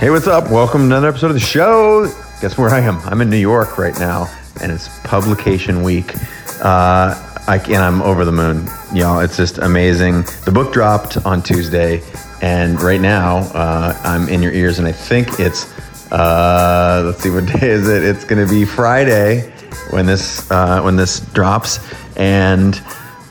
Hey, what's up? Welcome to another episode of the show. Guess where I am? I'm in New York right now, and it's publication week. Uh, I, and I'm over the moon, y'all. It's just amazing. The book dropped on Tuesday, and right now uh, I'm in your ears, and I think it's uh, let's see what day is it. It's going to be Friday when this uh, when this drops, and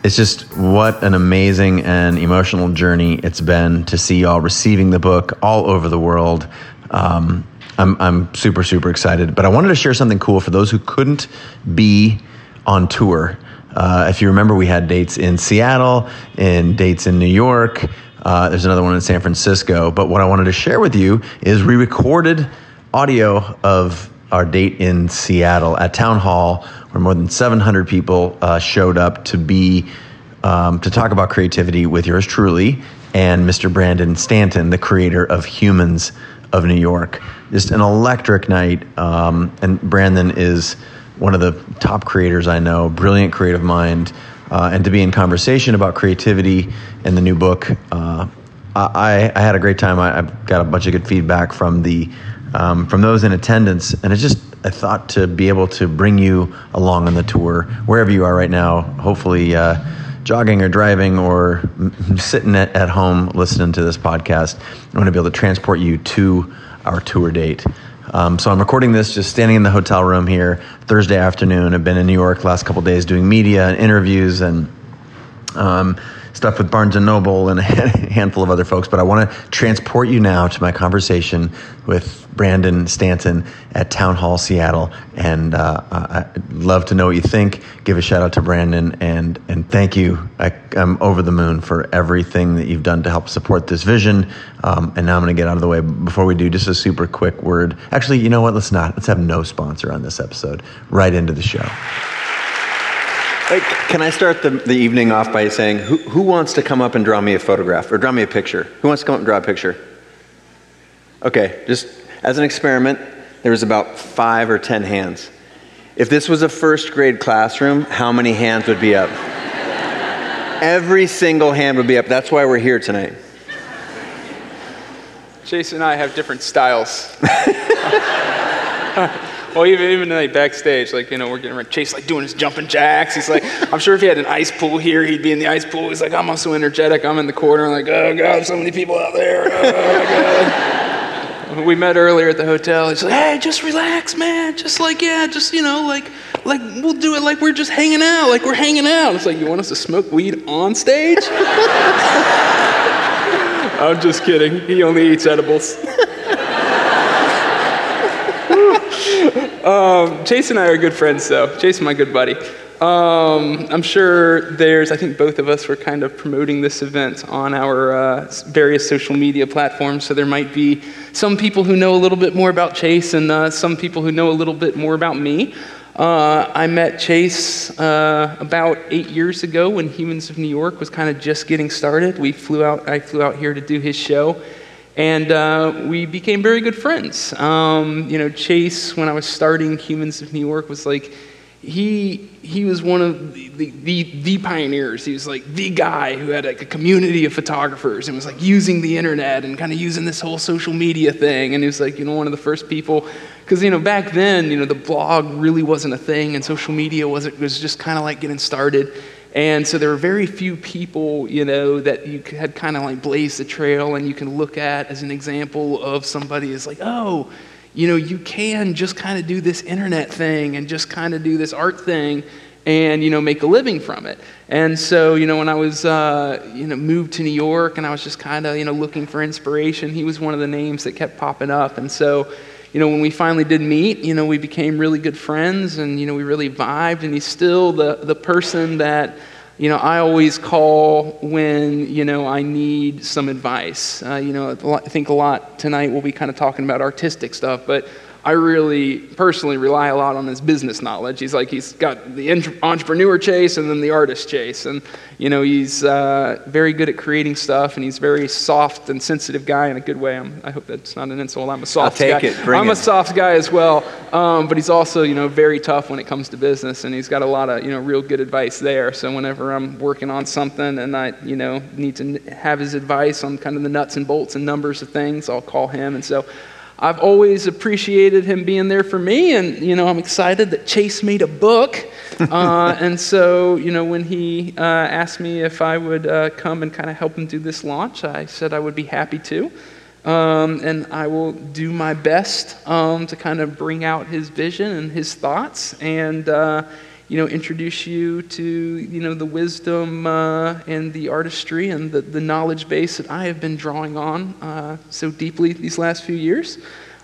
it's just what an amazing and emotional journey it's been to see y'all receiving the book all over the world. Um, I'm, I'm super, super excited. But I wanted to share something cool for those who couldn't be on tour. Uh, if you remember, we had dates in Seattle and dates in New York. Uh, there's another one in San Francisco. But what I wanted to share with you is we recorded audio of our date in Seattle at Town Hall, where more than 700 people uh, showed up to be um, to talk about creativity with yours truly and Mr. Brandon Stanton, the creator of Humans of New York. Just an electric night, um, and Brandon is one of the top creators I know, brilliant creative mind. Uh, and to be in conversation about creativity and the new book, uh, I, I, had a great time. I, I, got a bunch of good feedback from the um, from those in attendance, and it's just I thought to be able to bring you along on the tour wherever you are right now. Hopefully, uh, jogging or driving or sitting at, at home listening to this podcast. I want to be able to transport you to our tour date. Um, so I'm recording this just standing in the hotel room here Thursday afternoon. I've been in New York last couple days doing media and interviews and. Um, stuff with Barnes and Noble and a handful of other folks. But I want to transport you now to my conversation with Brandon Stanton at Town Hall Seattle, and uh, I'd love to know what you think. Give a shout out to Brandon and and thank you. I, am over the moon for everything that you've done to help support this vision. Um, and now I'm going to get out of the way. Before we do, just a super quick word. Actually, you know what? Let's not. Let's have no sponsor on this episode. Right into the show. Hey, can I start the, the evening off by saying, who, who wants to come up and draw me a photograph or draw me a picture? Who wants to come up and draw a picture? Okay, just as an experiment, there was about five or ten hands. If this was a first grade classroom, how many hands would be up? Every single hand would be up. That's why we're here tonight. Jason and I have different styles. Well, even even like backstage, like you know, we're getting Chase like doing his jumping jacks. He's like, I'm sure if he had an ice pool here, he'd be in the ice pool. He's like, I'm also energetic. I'm in the corner. I'm like, oh god, so many people out there. Oh, we met earlier at the hotel. He's like, hey, just relax, man. Just like yeah, just you know, like like we'll do it like we're just hanging out, like we're hanging out. It's like you want us to smoke weed on stage? I'm just kidding. He only eats edibles. Um, Chase and I are good friends, though. Chase my good buddy. Um, I'm sure there's, I think both of us were kind of promoting this event on our uh, various social media platforms. So there might be some people who know a little bit more about Chase and uh, some people who know a little bit more about me. Uh, I met Chase uh, about eight years ago when Humans of New York was kind of just getting started. We flew out, I flew out here to do his show. And uh, we became very good friends. Um, you know, Chase, when I was starting Humans of New York, was like, he, he was one of the, the, the, pioneers. He was like the guy who had like a community of photographers and was like using the internet and kind of using this whole social media thing. And he was like, you know, one of the first people, because, you know, back then, you know, the blog really wasn't a thing and social media was, was just kind of like getting started. And so there were very few people, you know, that you had kind of like blazed the trail and you can look at as an example of somebody is like, oh, you know, you can just kind of do this internet thing and just kind of do this art thing and, you know, make a living from it. And so, you know, when I was, uh, you know, moved to New York and I was just kind of, you know, looking for inspiration, he was one of the names that kept popping up. And so, you know, when we finally did meet, you know, we became really good friends and, you know, we really vibed. And he's still the, the person that, you know, I always call when, you know, I need some advice. Uh, you know, I think a lot tonight we'll be kind of talking about artistic stuff, but I really personally rely a lot on his business knowledge. He's like, he's got the entrepreneur chase and then the artist chase. And, you know, he's uh, very good at creating stuff and he's very soft and sensitive guy in a good way. I'm, i hope that's not an insult. I'm a soft I'll take guy. It. Bring I'm it. a soft guy as well. Um, but he's also, you know, very tough when it comes to business and he's got a lot of, you know, real good advice there. So whenever I'm working on something and I, you know, need to have his advice on kind of the nuts and bolts and numbers of things, I'll call him. And so, I've always appreciated him being there for me, and you know, I'm excited that Chase made a book. uh, and so, you know, when he uh, asked me if I would uh, come and kind of help him do this launch, I said I would be happy to. Um, and I will do my best um, to kind of bring out his vision and his thoughts and, uh, you know, introduce you to, you know, the wisdom uh, and the artistry and the, the knowledge base that I have been drawing on uh, so deeply these last few years.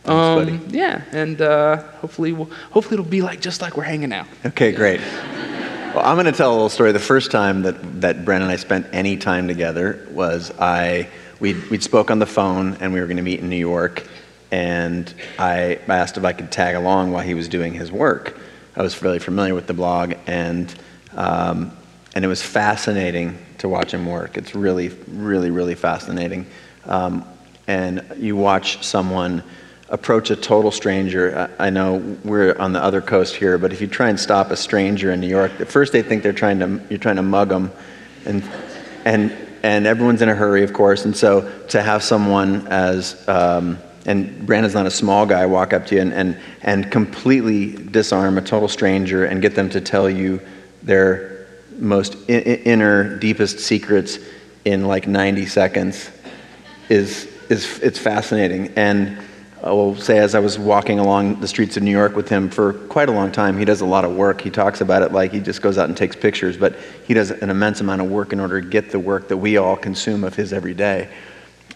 Um, yeah, and uh, hopefully, we'll, hopefully it'll be like just like we're hanging out. Okay, great. Well, I'm going to tell a little story. The first time that, that Brandon and I spent any time together was I we'd, we'd spoke on the phone and we were going to meet in New York. And I asked if I could tag along while he was doing his work. I was really familiar with the blog, and, um, and it was fascinating to watch him work. It's really, really, really fascinating. Um, and you watch someone approach a total stranger. I, know we're on the other coast here, but if you try and stop a stranger in New York, at first they think they're trying to, you're trying to mug them. And, and and everyone's in a hurry, of course. And so to have someone as, um, and Brandon's not a small guy, walk up to you and, and, and completely disarm a total stranger and get them to tell you their most I- inner, deepest secrets in like 90 seconds is, is it's fascinating. And I will say, as I was walking along the streets of New York with him for quite a long time, he does a lot of work. He talks about it like he just goes out and takes pictures, but he does an immense amount of work in order to get the work that we all consume of his every day.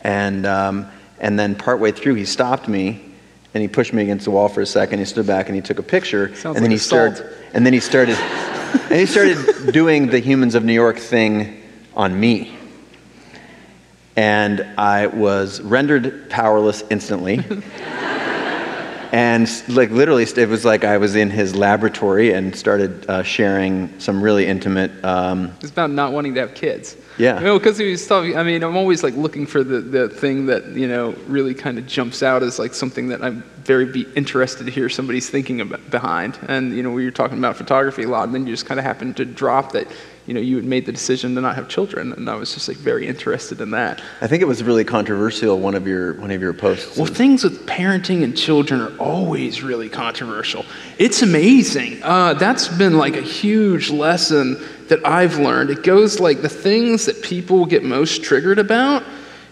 And, um, and then partway through, he stopped me and he pushed me against the wall for a second. He stood back and he took a picture. Sounds and like then he assault. started, and then he started, and he started doing the Humans of New York thing on me and I was rendered powerless instantly. and like literally, it was like I was in his laboratory and started uh, sharing some really intimate. Um, It's about not wanting to have kids. Yeah. You know, because he was talking, I mean, I'm always like looking for the, the thing that, you know, really kind of jumps out as like something that I'm very be interested to hear somebody's thinking about behind. And, you know, we were talking about photography a lot, and then you just kind of happened to drop that, you know, you had made the decision to not have children. And I was just like very interested in that. I think it was really controversial. One of your one of your posts. Well, things with parenting and children are always really controversial. It's amazing. Uh, that's been like a huge lesson that I've learned. It goes like the things that people get most triggered about,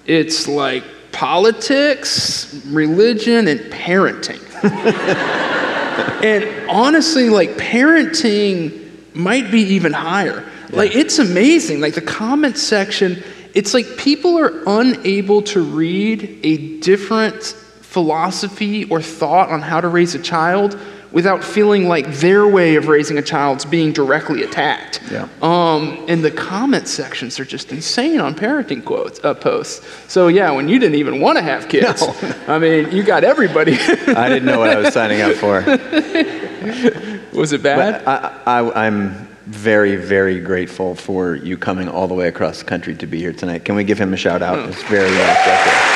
it's like politics, religion, and parenting. and honestly, like parenting might be even higher. Like it's amazing. Like the comment section, it's like people are unable to read a different philosophy or thought on how to raise a child without feeling like their way of raising a child's being directly attacked. Yeah. Um, and the comment sections are just insane on parenting quotes uh, posts. So yeah, when you didn't even want to have kids, I mean, you got everybody. I didn't know what I was signing up for. Was it bad? But I, I, I'm very, very grateful for you coming all the way across the country to be here tonight. Can we give him a shout out? It's very well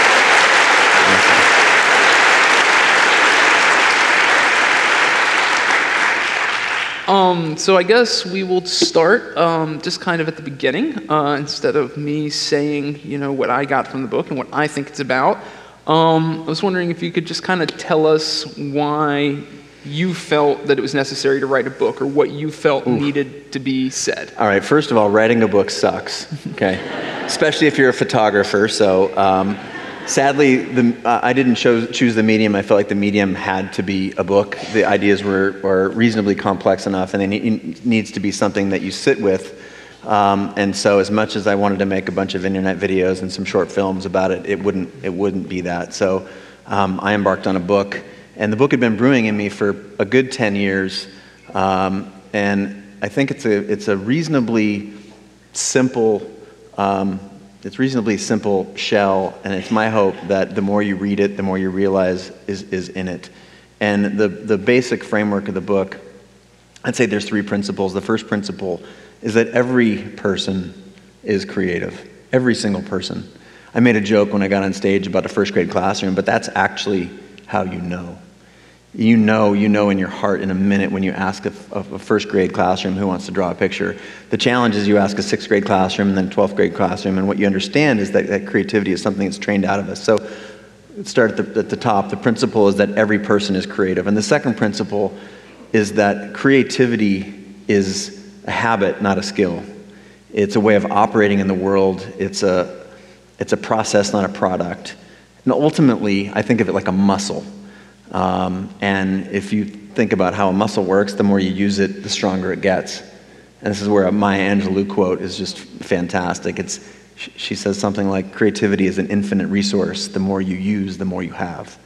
Um, so I guess we will start um, just kind of at the beginning uh, instead of me saying, you know, what I got from the book and what I think it's about. Um, I was wondering if you could just kind of tell us why you felt that it was necessary to write a book or what you felt needed to be said. All right, first of all, writing a book sucks, okay? Especially if you're a photographer. So, um, sadly, the, uh, I didn't cho- choose the medium. I felt like the medium had to be a book. The ideas were, were reasonably complex enough, and it ne- needs to be something that you sit with. Um, and so, as much as I wanted to make a bunch of internet videos and some short films about it, it wouldn't, it wouldn't be that. So, um, I embarked on a book, and the book had been brewing in me for a good 10 years. Um, and I think it's a, it's a reasonably simple, um, it's reasonably simple shell, and it's my hope that the more you read it, the more you realize is, is in it. And the, the basic framework of the book, I'd say there's three principles. The first principle is that every person is creative, every single person. I made a joke when I got on stage about a first grade classroom, but that's actually how you know. You know, you know in your heart in a minute when you ask a, a first grade classroom who wants to draw a picture. The challenge is you ask a sixth grade classroom and then 12th grade classroom, and what you understand is that, that creativity is something that's trained out of us. So start at the, at the top. The principle is that every person is creative. And the second principle is that creativity is a habit, not a skill. It's a way of operating in the world. It's a, it's a process, not a product. And ultimately, I think of it like a muscle. Um, and if you think about how a muscle works, the more you use it, the stronger it gets. And this is where a Maya Angelou quote is just fantastic. It's, she says something like, creativity is an infinite resource. The more you use, the more you have.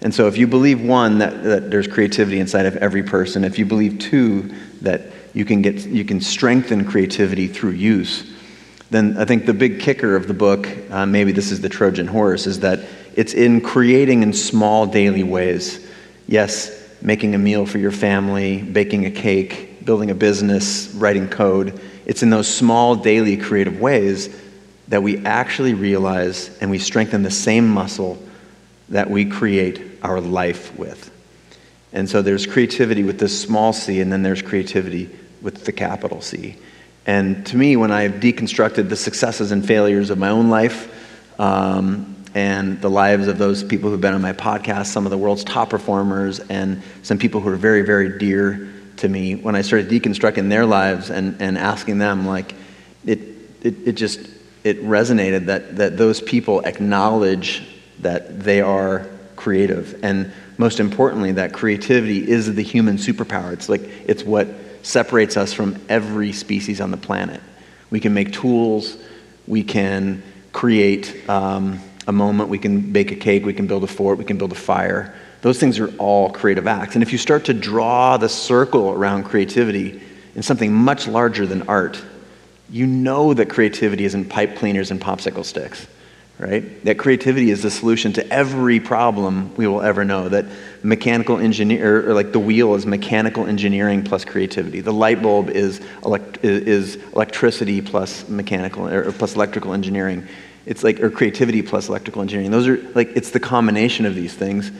And so if you believe, one, that, that there's creativity inside of every person, if you believe, two, that you can, get, you can strengthen creativity through use, then I think the big kicker of the book, uh, maybe this is the Trojan horse, is that it's in creating in small daily ways. Yes, making a meal for your family, baking a cake, building a business, writing code. It's in those small daily creative ways that we actually realize and we strengthen the same muscle that we create our life with. And so there's creativity with this small c, and then there's creativity with the capital C. And to me, when I've deconstructed the successes and failures of my own life um, and the lives of those people who've been on my podcast, some of the world's top performers, and some people who are very, very dear to me, when I started deconstructing their lives and, and asking them, like, it, it, it just it resonated that, that those people acknowledge that they are creative. And most importantly, that creativity is the human superpower. It's like it's what separates us from every species on the planet. We can make tools, we can create um, a moment, we can bake a cake, we can build a fort, we can build a fire. Those things are all creative acts. And if you start to draw the circle around creativity in something much larger than art, you know that creativity isn't pipe cleaners and popsicle sticks right? That creativity is the solution to every problem we will ever know. That mechanical engineer, or like the wheel is mechanical engineering plus creativity. The light bulb is, elect, is electricity plus mechanical, or plus electrical engineering. It's like, or creativity plus electrical engineering. Those are like, it's the combination of these things.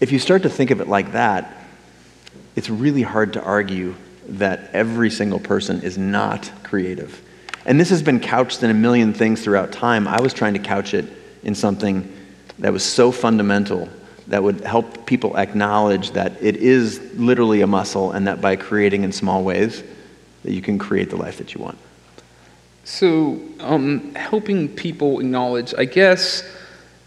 If you start to think of it like that, it's really hard to argue that every single person is not creative. And this has been couched in a million things throughout time. I was trying to couch it in something that was so fundamental that would help people acknowledge that it is literally a muscle and that by creating in small ways that you can create the life that you want. So, um, helping people acknowledge, I guess,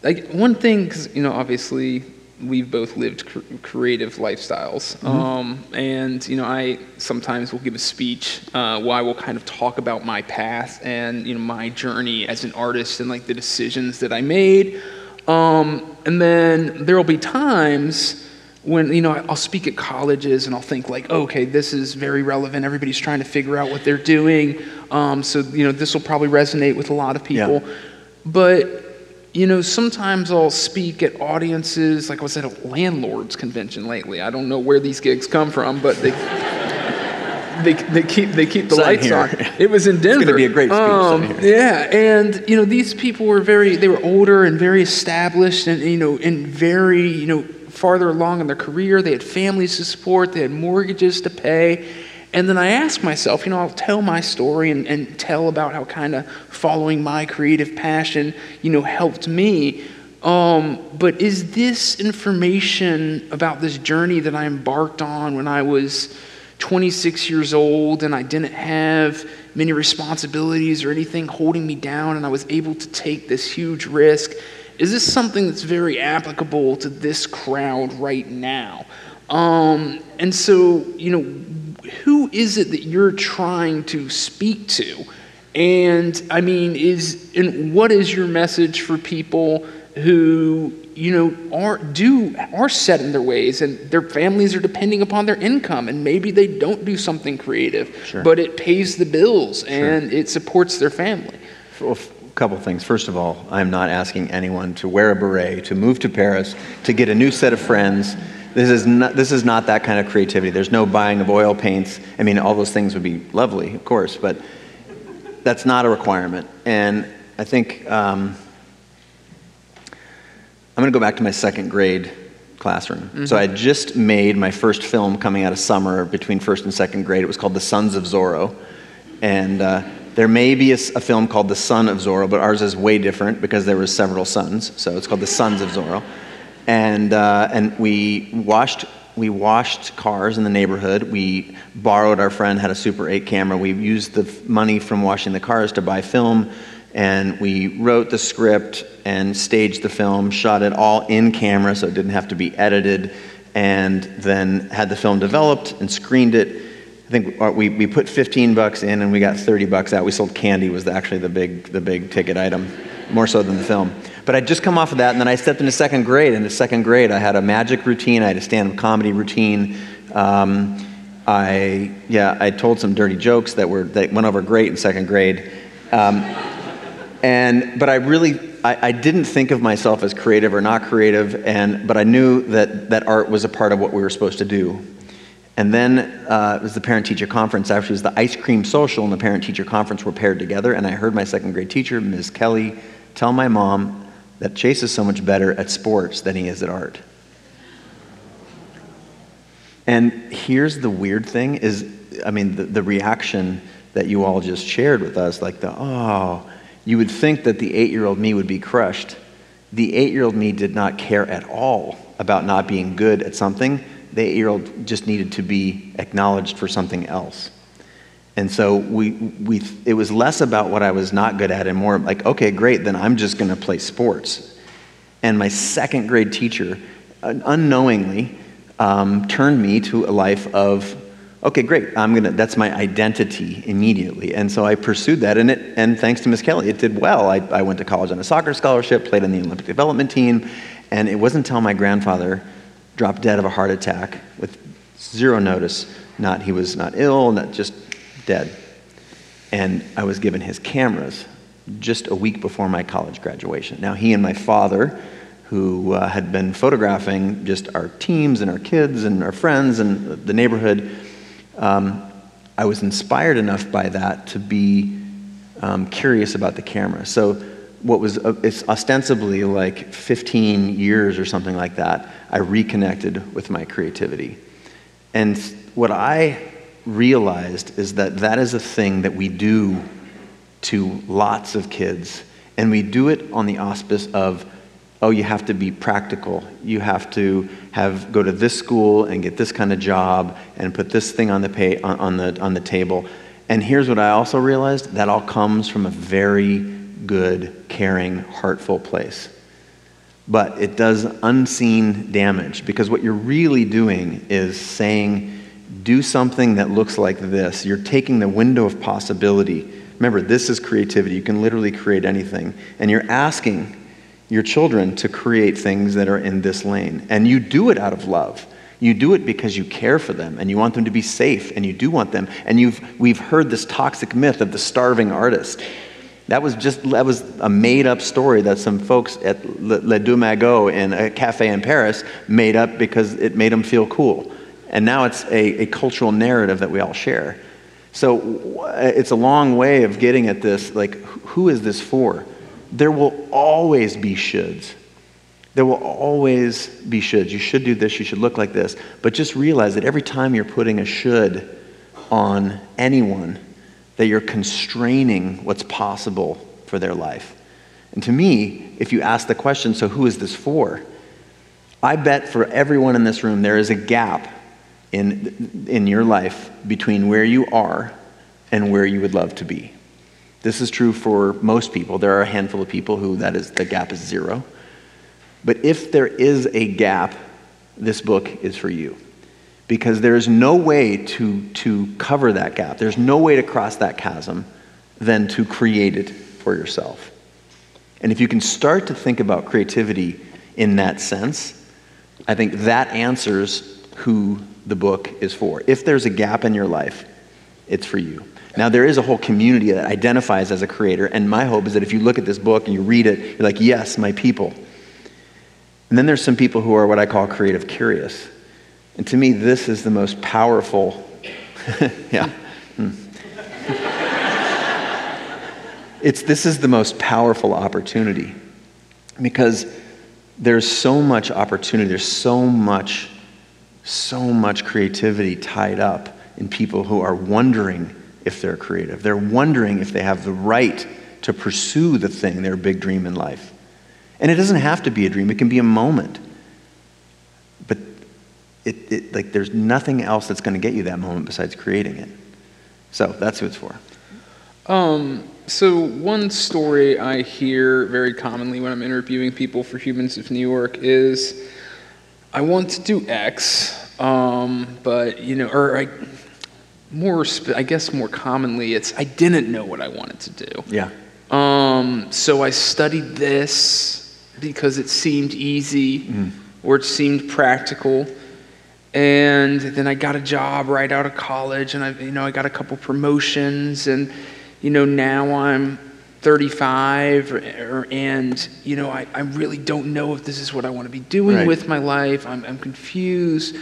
like one thing, because, you know, obviously we've both lived cr- creative lifestyles. Mm-hmm. Um, and, you know, I sometimes will give a speech uh, where I will kind of talk about my path and, you know, my journey as an artist and like the decisions that I made. Um, and then there will be times when, you know, I'll speak at colleges and I'll think like, oh, okay, this is very relevant. Everybody's trying to figure out what they're doing. Um, so, you know, this will probably resonate with a lot of people. Yeah. But you know, sometimes I'll speak at audiences, like I was at a landlord's convention lately. I don't know where these gigs come from, but they they, they keep they keep the Sign lights here. on. It was in Denver. It's going to be a great speech. Um, yeah, and you know, these people were very they were older and very established, and you know, and very you know farther along in their career. They had families to support. They had mortgages to pay and then I ask myself, you know, I'll tell my story and, and tell about how kind of following my creative passion, you know, helped me. Um, but is this information about this journey that I embarked on when I was 26 years old and I didn't have many responsibilities or anything holding me down and I was able to take this huge risk? Is this something that's very applicable to this crowd right now? Um, and so, you know, who is it that you're trying to speak to? And I mean, is and what is your message for people who you know are do are set in their ways and their families are depending upon their income and maybe they don't do something creative, sure. but it pays the bills and it supports their family. Well, couple things. First of all, I'm not asking anyone to wear a beret, to move to Paris, to get a new set of friends this is, not, this is not that kind of creativity. There's no buying of oil paints. I mean, all those things would be lovely, of course, but that's not a requirement. And I think um, I'm going to go back to my second grade classroom. Mm-hmm. So I just made my first film coming out of summer between first and second grade. It was called The Sons of Zorro. And uh, There may be a, a, film called The Son of Zorro, but ours is way different because there were several sons, so it's called The Sons of Zorro. And, uh, and we washed we washed cars in the neighborhood. We borrowed our friend had a Super 8 camera. We used the money from washing the cars to buy film, and we wrote the script and staged the film, shot it all in camera so it didn't have to be edited, and then had the film developed and screened it. I think we, we put 15 bucks in and we got 30 bucks out. We sold candy was actually the big, the big ticket item, more so than the film. But I'd just come off of that, and then I stepped into second grade. In second grade, I had a magic routine. I had a stand-up comedy routine. Um, I yeah, I told some dirty jokes that were that went over great in second grade. Um, and but I really I, I, didn't think of myself as creative or not creative, and but I knew that that art was a part of what we were supposed to do. And then uh, it was the parent teacher conference. Actually, it was the ice cream social and the parent teacher conference were paired together. And I heard my second grade teacher, Ms. Kelly, tell my mom that Chase is so much better at sports than he is at art. And here's the weird thing is, I mean, the, the reaction that you all just shared with us, like the, oh, you would think that the eight year old me would be crushed. The eight year old me did not care at all about not being good at something. The eight year old just needed to be acknowledged for something else. And so we, we, it was less about what I was not good at and more like, okay, great, then I'm just going to play sports. And my second grade teacher, unknowingly, um, turned me to a life of, okay, great, I'm gonna, that's my identity immediately. And so I pursued that, and, it, and thanks to Miss Kelly, it did well. I, I went to college on a soccer scholarship, played on the Olympic development team, and it wasn't until my grandfather dropped dead of a heart attack with zero notice, not he was not ill, not just dead. And I was given his cameras just a week before my college graduation. Now, he and my father, who uh, had been photographing just our teams and our kids and our friends and the neighborhood, um, I was inspired enough by that to be um, curious about the camera. So, what was uh, it's ostensibly like 15 years or something like that, I reconnected with my creativity. And what I realized is that that is a thing that we do to lots of kids. And we do it on the auspice of, oh, you have to be practical. You have to have go to this school and get this kind of job and put this thing on the, pay, on, on the, on the table. And here's what I also realized that all comes from a very good, caring, heartful place. But it does unseen damage because what you're really doing is saying, do something that looks like this. You're taking the window of possibility. Remember, this is creativity. You can literally create anything. And you're asking your children to create things that are in this lane. And you do it out of love. You do it because you care for them and you want them to be safe and you do want them. And you've, we've heard this toxic myth of the starving artist. That was just that was a made up story that some folks at Le, Magots in a cafe in Paris made up because it made them feel cool. And now it's a, a cultural narrative that we all share. So it's a long way of getting at this like, who is this for? There will always be shoulds. There will always be shoulds. You should do this, you should look like this. But just realize that every time you're putting a should on anyone, that you're constraining what's possible for their life. And to me, if you ask the question, so who is this for? I bet for everyone in this room, there is a gap in, in your life between where you are and where you would love to be. This is true for most people. There are a handful of people who that is the gap is zero. But if there is a gap, this book is for you. Because there is no way to, to cover that gap. There's no way to cross that chasm than to create it for yourself. And if you can start to think about creativity in that sense, I think that answers who the book is for. If there's a gap in your life, it's for you. Now, there is a whole community that identifies as a creator, and my hope is that if you look at this book and you read it, you're like, yes, my people. And then there's some people who are what I call creative curious. And to me, this is the most powerful. yeah. Hmm. it's, this is the most powerful opportunity because there's so much opportunity, there's so much so much creativity tied up in people who are wondering if they're creative. They're wondering if they have the right to pursue the thing, their big dream in life. And it doesn't have to be a dream, it can be a moment. It, it like there's nothing else that's going to get you that moment besides creating it. So that's who it's for. Um, so one story I hear very commonly when I'm interviewing people for Humans of New York is, I want to do X, um, but you know, or I, more, I guess more commonly, it's I didn't know what I wanted to do. Yeah. Um, so I studied this because it seemed easy mm. or it seemed practical. And then I got a job right out of college and I, you know, I got a couple promotions and, you know, now I'm 35 or, and, you know, I, I really don't know if this is what I want to be doing right. with my life. I'm, I'm confused.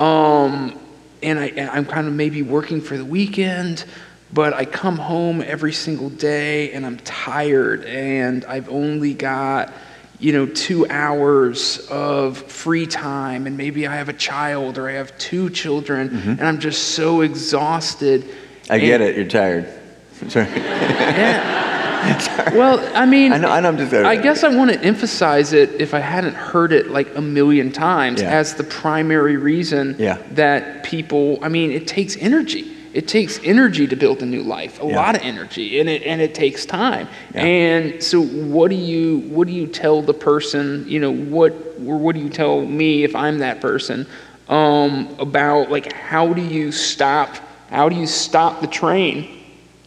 Um, and I, I'm kind of maybe working for the weekend but I come home every single day and I'm tired and I've only got you know 2 hours of free time and maybe I have a child or I have two children mm-hmm. and I'm just so exhausted. I and, get it, you're tired. Sorry. yeah. Well, I mean, I, know, I, know I'm just, I guess I want to emphasize it if I hadn't heard it like a million times yeah. as the primary reason yeah. that people, I mean, it takes energy it takes energy to build a new life a yeah. lot of energy and it and it takes time yeah. and so what do you what do you tell the person you know what or what do you tell me if i'm that person um, about like how do you stop how do you stop the train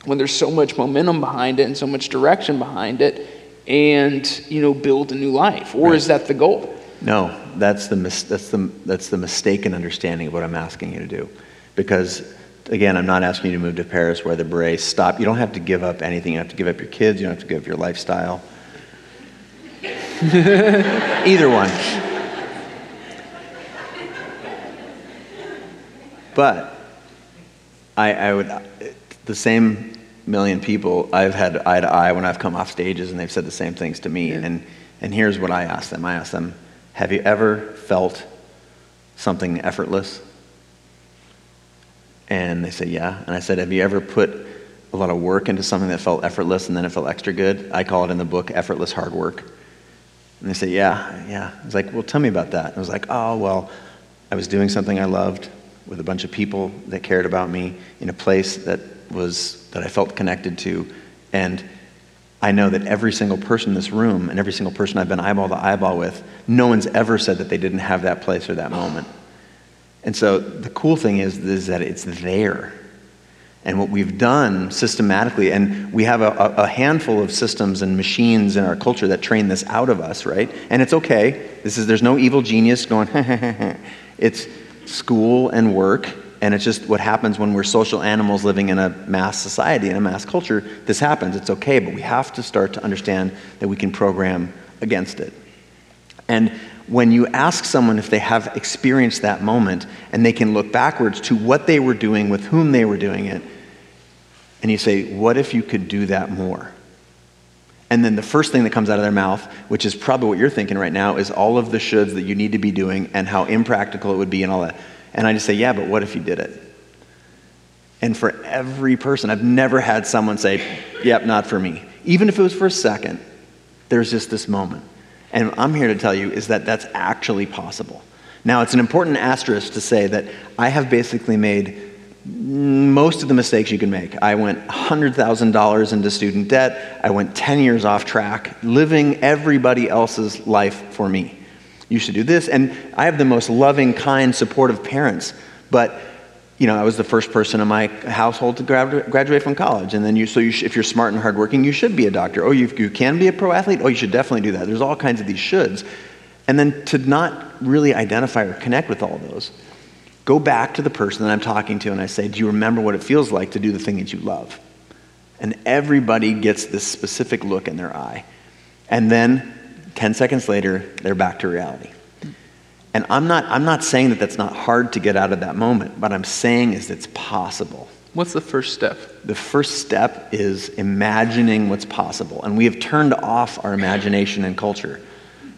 when there's so much momentum behind it and so much direction behind it and you know build a new life or right. is that the goal no that's the mis- that's the that's the mistaken understanding of what i'm asking you to do because again, I'm not asking you to move to Paris where the berets stop. You don't have to give up anything. You don't have to give up your kids. You don't have to give up your lifestyle. Either one. But I, I would, the same million people I've had eye to eye when I've come off stages and they've said the same things to me. Yeah. And, and here's what I ask them I ask them, Have you ever felt something effortless? And they say, Yeah. And I said, Have you ever put a lot of work into something that felt effortless and then it felt extra good? I call it in the book effortless hard work. And they say, Yeah, yeah. I was like, Well, tell me about that. And I was like, Oh, well, I was doing something I loved with a bunch of people that cared about me in a place that was that I felt connected to. And I know that every single person in this room and every single person I've been eyeball to eyeball with, no one's ever said that they didn't have that place or that moment. And so the cool thing is, is that it's there. And what we've done systematically, and we have a, a, handful of systems and machines in our culture that train this out of us, right? And it's okay. This is, there's no evil genius going, it's school and work, and it's just what happens when we're social animals living in a mass society, in a mass culture. This happens. It's okay, but we have to start to understand that we can program against it. And when you ask someone if they have experienced that moment and they can look backwards to what they were doing, with whom they were doing it, and you say, What if you could do that more? And then the first thing that comes out of their mouth, which is probably what you're thinking right now, is all of the shoulds that you need to be doing and how impractical it would be and all that. And I just say, Yeah, but what if you did it? And for every person, I've never had someone say, Yep, not for me. Even if it was for a second, there's just this moment. And I'm here to tell you is that that's actually possible. Now, it's an important asterisk to say that I have basically made most of the mistakes you can make. I went $100,000 into student debt. I went 10 years off track, living everybody else's life for me. You should do this. And I have the most loving, kind, supportive parents. But you know, I was the first person in my household to graduate from college. And then you, so you sh- if you're smart and hardworking, you should be a doctor. Oh, you, you can be a pro athlete? Oh, you should definitely do that. There's all kinds of these shoulds. And then to not really identify or connect with all those, go back to the person that I'm talking to and I say, Do you remember what it feels like to do the thing that you love? And everybody gets this specific look in their eye. And then 10 seconds later, they're back to reality. And I'm not, I'm not saying that that's not hard to get out of that moment. What I'm saying is it's possible. What's the first step? The first step is imagining what's possible. And we have turned off our imagination and culture.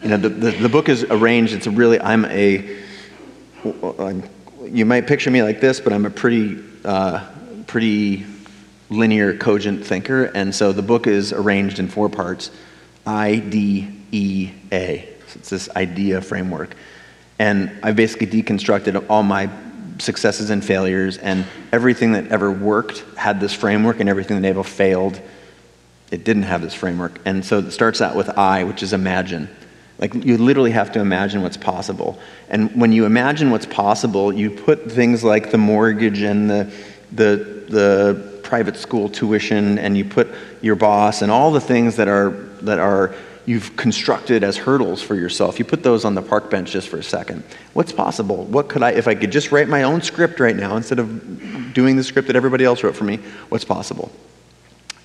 You know, the, the, the book is arranged, it's really, I'm a, you might picture me like this, but I'm a pretty, uh, pretty linear, cogent thinker. And so the book is arranged in four parts I, D, E, A. So it's this idea framework. And I basically deconstructed all my successes and failures, and everything that ever worked had this framework, and everything that ever failed, it didn't have this framework. And so it starts out with I, which is imagine. Like you literally have to imagine what's possible. And when you imagine what's possible, you put things like the mortgage and the, the, the private school tuition, and you put your boss and all the things that are, that are you've constructed as hurdles for yourself. You put those on the park bench just for a second. What's possible? What could I, if I could just write my own script right now instead of doing the script that everybody else wrote for me, what's possible?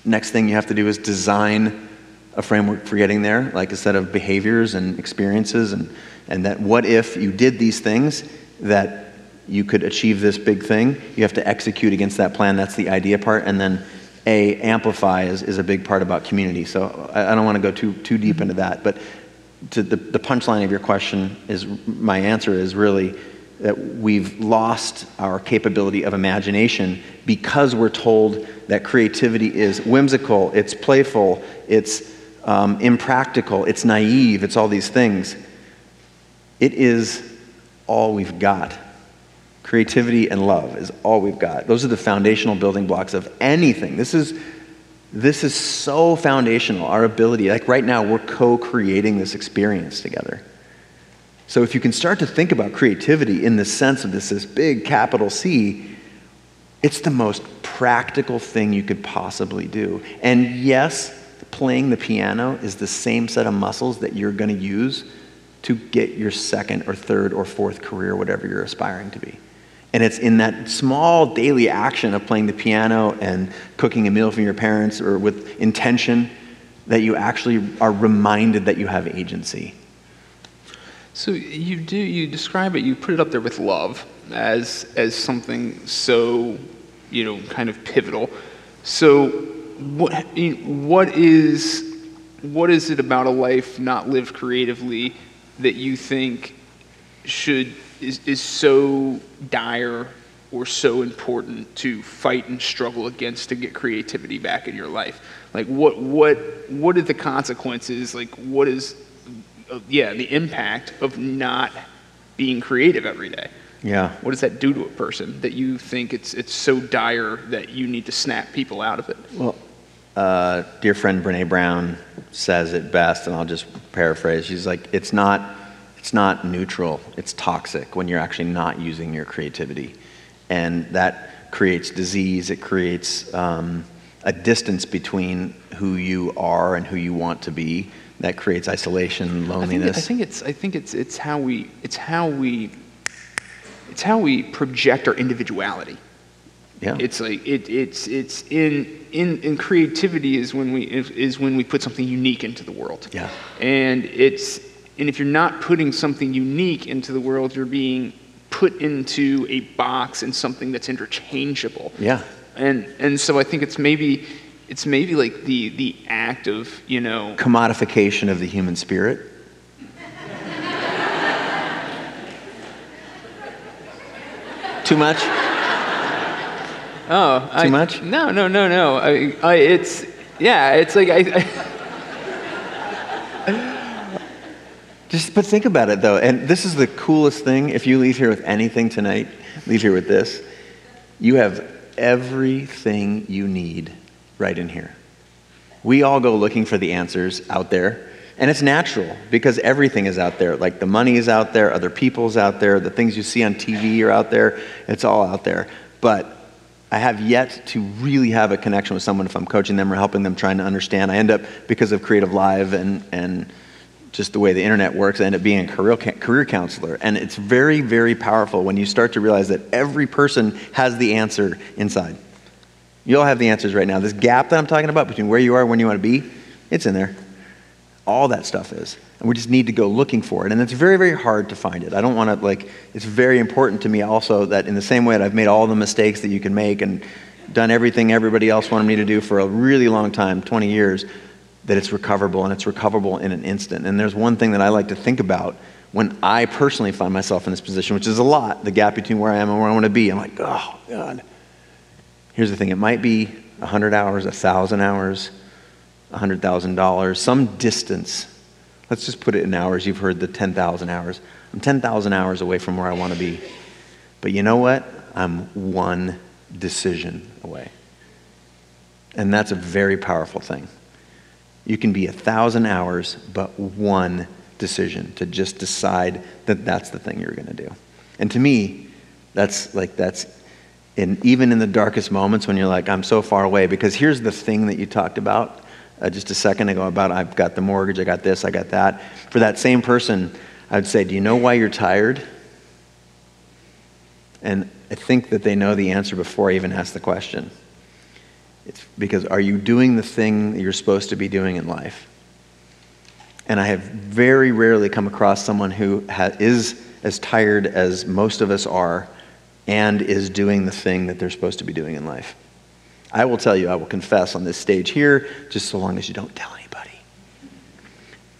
Next thing you have to do is design a framework for getting there, like a set of behaviors and experiences, and, and that what if you did these things that you could achieve this big thing? You have to execute against that plan. That's the idea part. And then A, amplify is, is a big part about community. So I, I don't want to go too, too deep into that. But to the, the punchline of your question is my answer is really that we've lost our capability of imagination because we're told that creativity is whimsical, it's playful, it's um, impractical, it's naive, it's all these things. It is all we've got. Creativity and love is all we've got. Those are the foundational building blocks of anything. This is, this is so foundational, our ability. Like right now, we're co creating this experience together. So if you can start to think about creativity in the sense of this, this big capital C, it's the most practical thing you could possibly do. And yes, playing the piano is the same set of muscles that you're going to use to get your second or third or fourth career, whatever you're aspiring to be. And it's in that small daily action of playing the piano and cooking a meal for your parents or with intention that you actually are reminded that you have agency. So you do you describe it you put it up there with love as as something so you know kind of pivotal. So what, what, is, what is it about a life not lived creatively that you think should, is, is so dire or so important to fight and struggle against to get creativity back in your life? Like, what, what, what are the consequences? Like, what is, uh, yeah, the impact of not being creative every day? Yeah. What does that do to a person that you think it's, it's so dire that you need to snap people out of it? Well, uh, dear friend Brene Brown says it best, and I'll just paraphrase. She's like, it's not, it's not neutral, it's toxic when you're actually not using your creativity. And that creates disease, it creates um, a distance between who you are and who you want to be. That creates isolation, loneliness. I think, I think it's, I think it's, it's how we, it's how we it's how we project our individuality. Yeah. It's like it, it's it's in in in creativity is when we is when we put something unique into the world. Yeah. And it's and if you're not putting something unique into the world, you're being put into a box and something that's interchangeable. Yeah. And and so I think it's maybe it's maybe like the the act of you know commodification of the human spirit. Too much? Oh, too I, much? No, no, no, no. I, I, it's yeah. It's like I, I Just, but think about it though, and this is the coolest thing. If you leave here with anything tonight, leave here with this. You have everything you need right in here. We all go looking for the answers out there. And it's natural because everything is out there. Like the money is out there, other people's out there, the things you see on TV are out there. It's all out there. But I have yet to really have a connection with someone if I'm coaching them or helping them trying to understand. I end up, because of CreativeLive and, and just the way the internet works, I end up being a career, career counselor. And it's very, very powerful when you start to realize that every person has the answer inside. You all have the answers right now. This gap that I'm talking about between where you are and where you want to be, it's in there. All that stuff is. And we just need to go looking for it. And it's very, very hard to find it. I don't want to, like, it's very important to me also that in the same way that I've made all the mistakes that you can make and done everything everybody else wanted me to do for a really long time 20 years that it's recoverable and it's recoverable in an instant. And there's one thing that I like to think about when I personally find myself in this position, which is a lot, the gap between where I am and where I want to be. I'm like, oh, God. Here's the thing it might be 100 hours, 1,000 hours, $100,000, some distance. Let's just put it in hours. You've heard the 10,000 hours. I'm 10,000 hours away from where I want to be. But you know what? I'm one decision away. And that's a very powerful thing. You can be a thousand hours, but one decision to just decide that that's the thing you're going to do. And to me, that's like, that's, in, even in the darkest moments when you're like, I'm so far away, because here's the thing that you talked about uh, just a second ago about I've got the mortgage, I got this, I got that. For that same person, I would say, Do you know why you're tired? And I think that they know the answer before I even ask the question. It's because are you doing the thing that you're supposed to be doing in life? And I have very rarely come across someone who ha- is as tired as most of us are and is doing the thing that they're supposed to be doing in life. I will tell you, I will confess on this stage here, just so long as you don't tell anybody,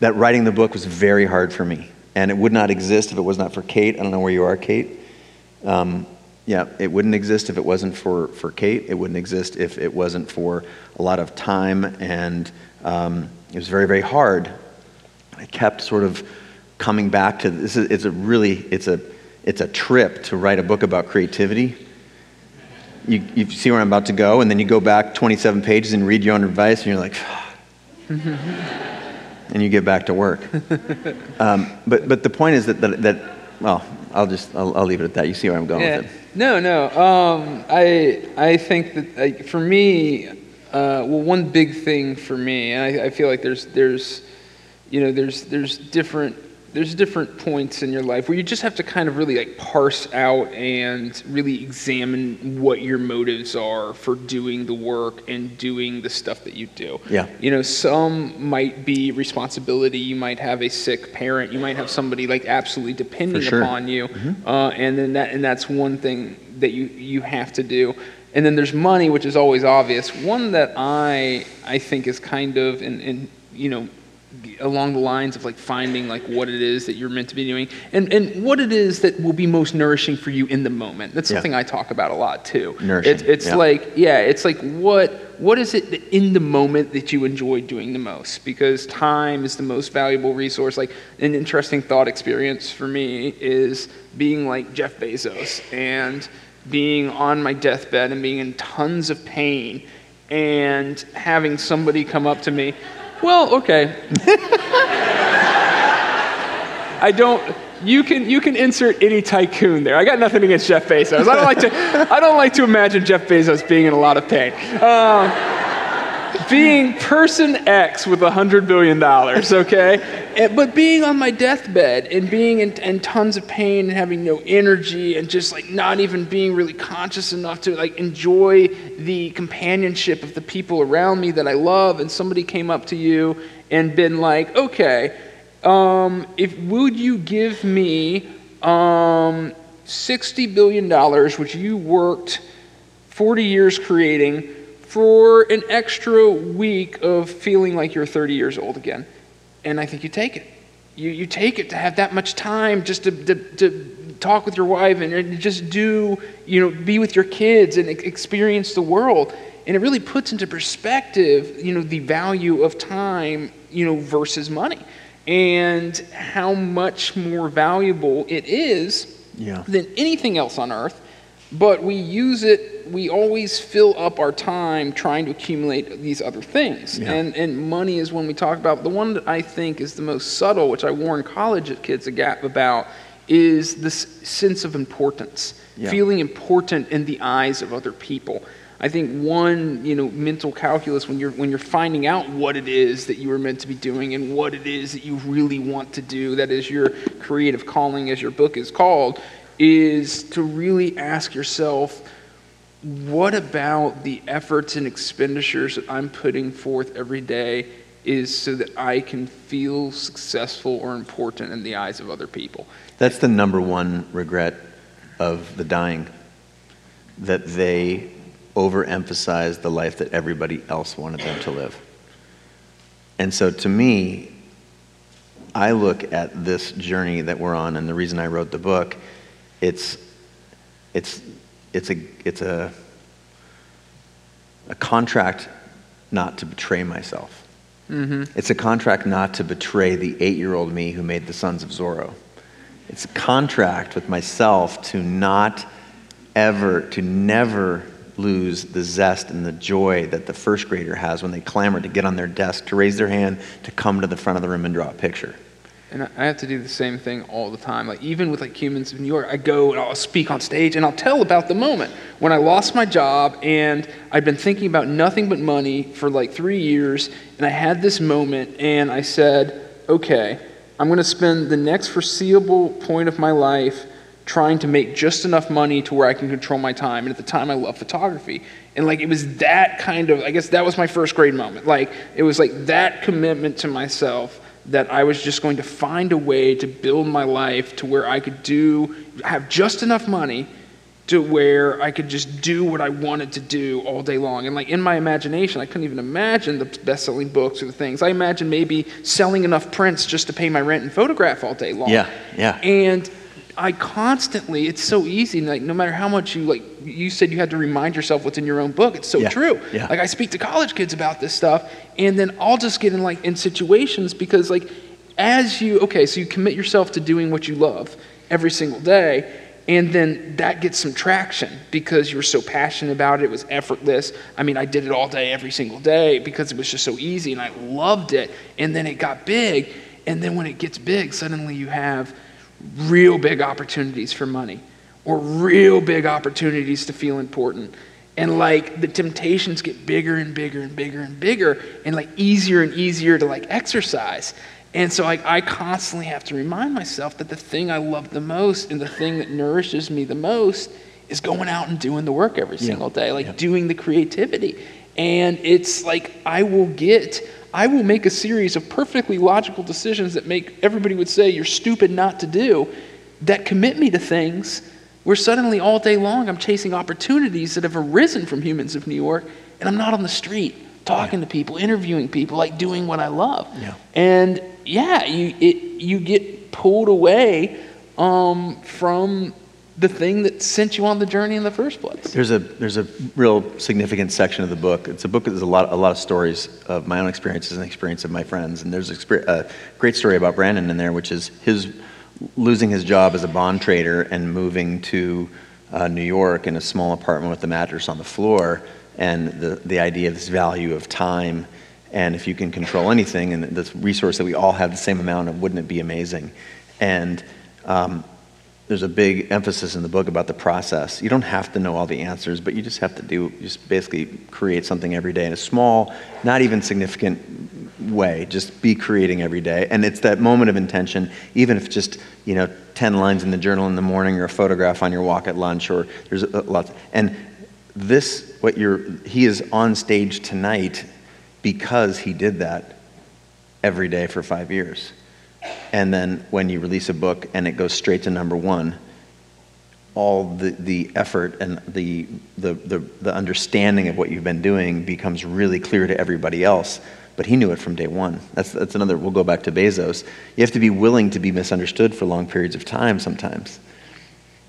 that writing the book was very hard for me. And it would not exist if it was not for Kate. I don't know where you are, Kate. Um, yeah, it wouldn't exist if it wasn't for, for Kate. It wouldn't exist if it wasn't for a lot of time. And um, it was very, very hard. I kept sort of coming back to this. Is, it's a really, it's a, it's a trip to write a book about creativity. You, you see where I'm about to go, and then you go back 27 pages and read your own advice, and you're like, and you get back to work. Um, but, but the point is that, that, that well, I'll just, I'll, I'll, leave it at that. You see where I'm going yeah. with it. No, no. Um, I, I think that for me, uh, well, one big thing for me, and I, I feel like there's, there's, you know, there's, there's different there's different points in your life where you just have to kind of really like parse out and really examine what your motives are for doing the work and doing the stuff that you do. Yeah. You know, some might be responsibility. You might have a sick parent. You might have somebody like absolutely depending sure. upon you, mm-hmm. uh, and then that and that's one thing that you you have to do. And then there's money, which is always obvious. One that I I think is kind of in, in you know along the lines of like finding like what it is that you're meant to be doing and, and what it is that will be most nourishing for you in the moment that's something yeah. i talk about a lot too nourishing. it's, it's yeah. like yeah it's like what what is it in the moment that you enjoy doing the most because time is the most valuable resource like an interesting thought experience for me is being like jeff bezos and being on my deathbed and being in tons of pain and having somebody come up to me well, okay. I don't. You can you can insert any tycoon there. I got nothing against Jeff Bezos. I don't like to I don't like to imagine Jeff Bezos being in a lot of pain. Um, being person X with a hundred billion dollars, okay? And, but being on my deathbed and being in, in, tons of pain and having no energy and just like not even being really conscious enough to like enjoy the companionship of the people around me that I love, and somebody came up to you and been like, okay, um, if would you give me um, sixty billion dollars, which you worked forty years creating? for an extra week of feeling like you're 30 years old again. And I think you take it. You, you take it to have that much time just to, to, to talk with your wife and, just do, you know, be with your kids and experience the world. And it really puts into perspective, you know, the value of time, you know, versus money and how much more valuable it is yeah. than anything else on earth but we use it we always fill up our time trying to accumulate these other things yeah. and and money is when we talk about the one that i think is the most subtle which i warn college kids a gap about is this sense of importance yeah. feeling important in the eyes of other people I think one, you know, mental calculus when you're when you're finding out what it is that you were meant to be doing and what it is that you really want to do, that is your creative calling, as your book is called, is to really ask yourself what about the efforts and expenditures that I'm putting forth every day is so that I can feel successful or important in the eyes of other people. That's the number one regret of the dying that they overemphasized the life that everybody else wanted them to live. And so to me, I look at this journey that we're on, and the reason I wrote the book it's, it's, it's, a, it's a, a contract not to betray myself. Mm-hmm. It's a contract not to betray the eight year old me who made the Sons of Zorro. It's a contract with myself to not ever, to never lose the zest and the joy that the first grader has when they clamor to get on their desk, to raise their hand, to come to the front of the room and draw a picture. And I have to do the same thing all the time. Like even with like humans in New York, I go and I'll speak on stage and I'll tell about the moment when I lost my job and I'd been thinking about nothing but money for like three years, and I had this moment and I said, okay, I'm going to spend the next foreseeable point of my life trying to make just enough money to where I can control my time. And at the time, I loved photography. And like, it was that kind of, I guess that was my first grade moment. Like, it was like that commitment to myself that I was just going to find a way to build my life to where I could do, have just enough money to where I could just do what I wanted to do all day long. And like in my imagination, I couldn't even imagine the best selling books or the things. I imagined maybe selling enough prints just to pay my rent and photograph all day long. Yeah, yeah. And I constantly, it's so easy. Like no matter how much you like, you said you had to remind yourself what's in your own book. It's so Yeah, true. yeah. Like I speak to college kids about this stuff, and then I'll just get in like in situations because like as you okay, so you commit yourself to doing what you love every single day, and then that gets some traction because you were so passionate about it. It was effortless. I mean, I did it all day, every single day because it was just so easy, and I loved it. And then it got big, and then when it gets big, suddenly you have real big opportunities for money or real big opportunities to feel important. And like the temptations get bigger and bigger and bigger and bigger and like easier and easier to like exercise. And so like I constantly have to remind myself that the thing I love the most and the thing that nourishes me the most is going out and doing the work every single day, like Yeah. doing the creativity. And it's like I will get I will make a series of perfectly logical decisions that make everybody would say you're stupid not to do that commit me to things where suddenly all day long I'm chasing opportunities that have arisen from humans of New York and I'm not on the street talking to people, interviewing people, like doing what I love. Yeah. And yeah, you it you get pulled away um, from the thing that sent you on the journey in the first place. There's a there's a real significant section of the book. It's a book. There's a lot a lot of stories of my own experiences and experience of my friends. And there's a, great story about Brandon in there, which is his losing his job as a bond trader and moving to uh, New York in a small apartment with the mattress on the floor, and the the idea of this value of time. And if you can control anything, and this resource that we all have the same amount of, wouldn't it be amazing? And um, there's a big emphasis in the book about the process. You don't have to know all the answers, but you just have to do, just basically create something every day in a small, not even significant way. Just be creating every day. And it's that moment of intention, even if just, you know, 10 lines in the journal in the morning or a photograph on your walk at lunch or there's lots. And this, what you're, he is on stage tonight because he did that every day for five years. And then when you release a book and it goes straight to number one, all the, the effort and the, the, the, the understanding of what you've been doing becomes really clear to everybody else. But he knew it from day one. That's, that's another, we'll go back to Bezos. You have to be willing to be misunderstood for long periods of time sometimes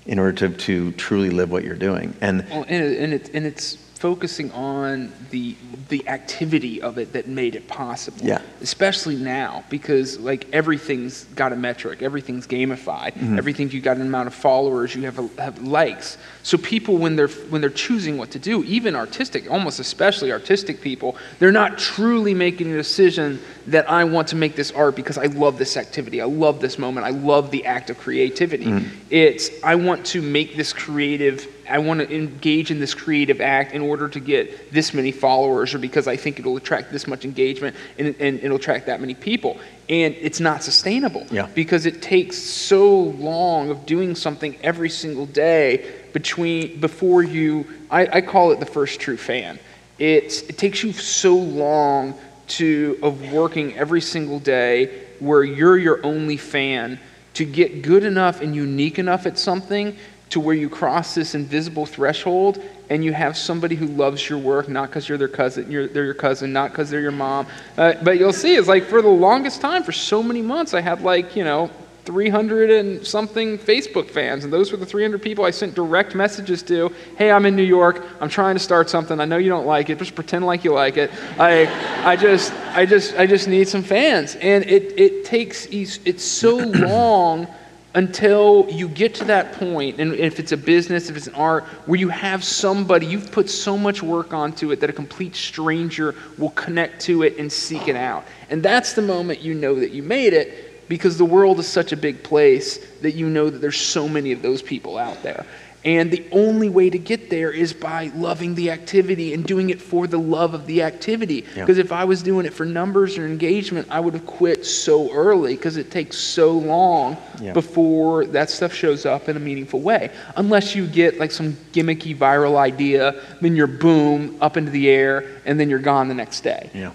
in order to, to truly live what you're doing. And Well, and, it, and, it, and it's focusing on the the activity of it that made it possible. Yeah. Especially now, because like everything's got a metric, everything's gamified, Mm-hmm. everything you got an amount of followers, you have a, have likes. So people, when they're when they're choosing what to do, even artistic, almost especially artistic people, they're not truly making a decision that I want to make this art because I love this activity, I love this moment, I love the act of creativity. Mm-hmm. It's I want to make this creative I want to engage in this creative act in order to get this many followers, or because I think it'll attract this much engagement and, and it'll attract that many people. And it's not sustainable Yeah. because it takes so long of doing something every single day between before you. I, I call it the first true fan. It's, it takes you so long to of working every single day where you're your only fan to get good enough and unique enough at something to where you cross this invisible threshold and you have somebody who loves your work not because you're their cousin you're, they're your cousin not because they're your mom uh, but you'll see it's like for the longest time for so many months i had like you know 300 and something Facebook fans, and those were the 300 people I sent direct messages to. Hey, I'm in New York. I'm trying to start something. I know you don't like it. Just pretend like you like it. I, I just, I just, I just need some fans, and it, it takes. It's so long until you get to that point, and if it's a business, if it's an art, where you have somebody, you've put so much work onto it that a complete stranger will connect to it and seek it out. And that's the moment you know that you made it because the world is such a big place that you know that there's so many of those people out there. And the only way to get there is by loving the activity and doing it for the love of the activity. Because yeah. if I was doing it for numbers or engagement, I would have quit so early because it takes so long yeah. before that stuff shows up in a meaningful way. Unless you get like some gimmicky viral idea, then you're boom, up into the air, and then you're gone the next day. Yeah.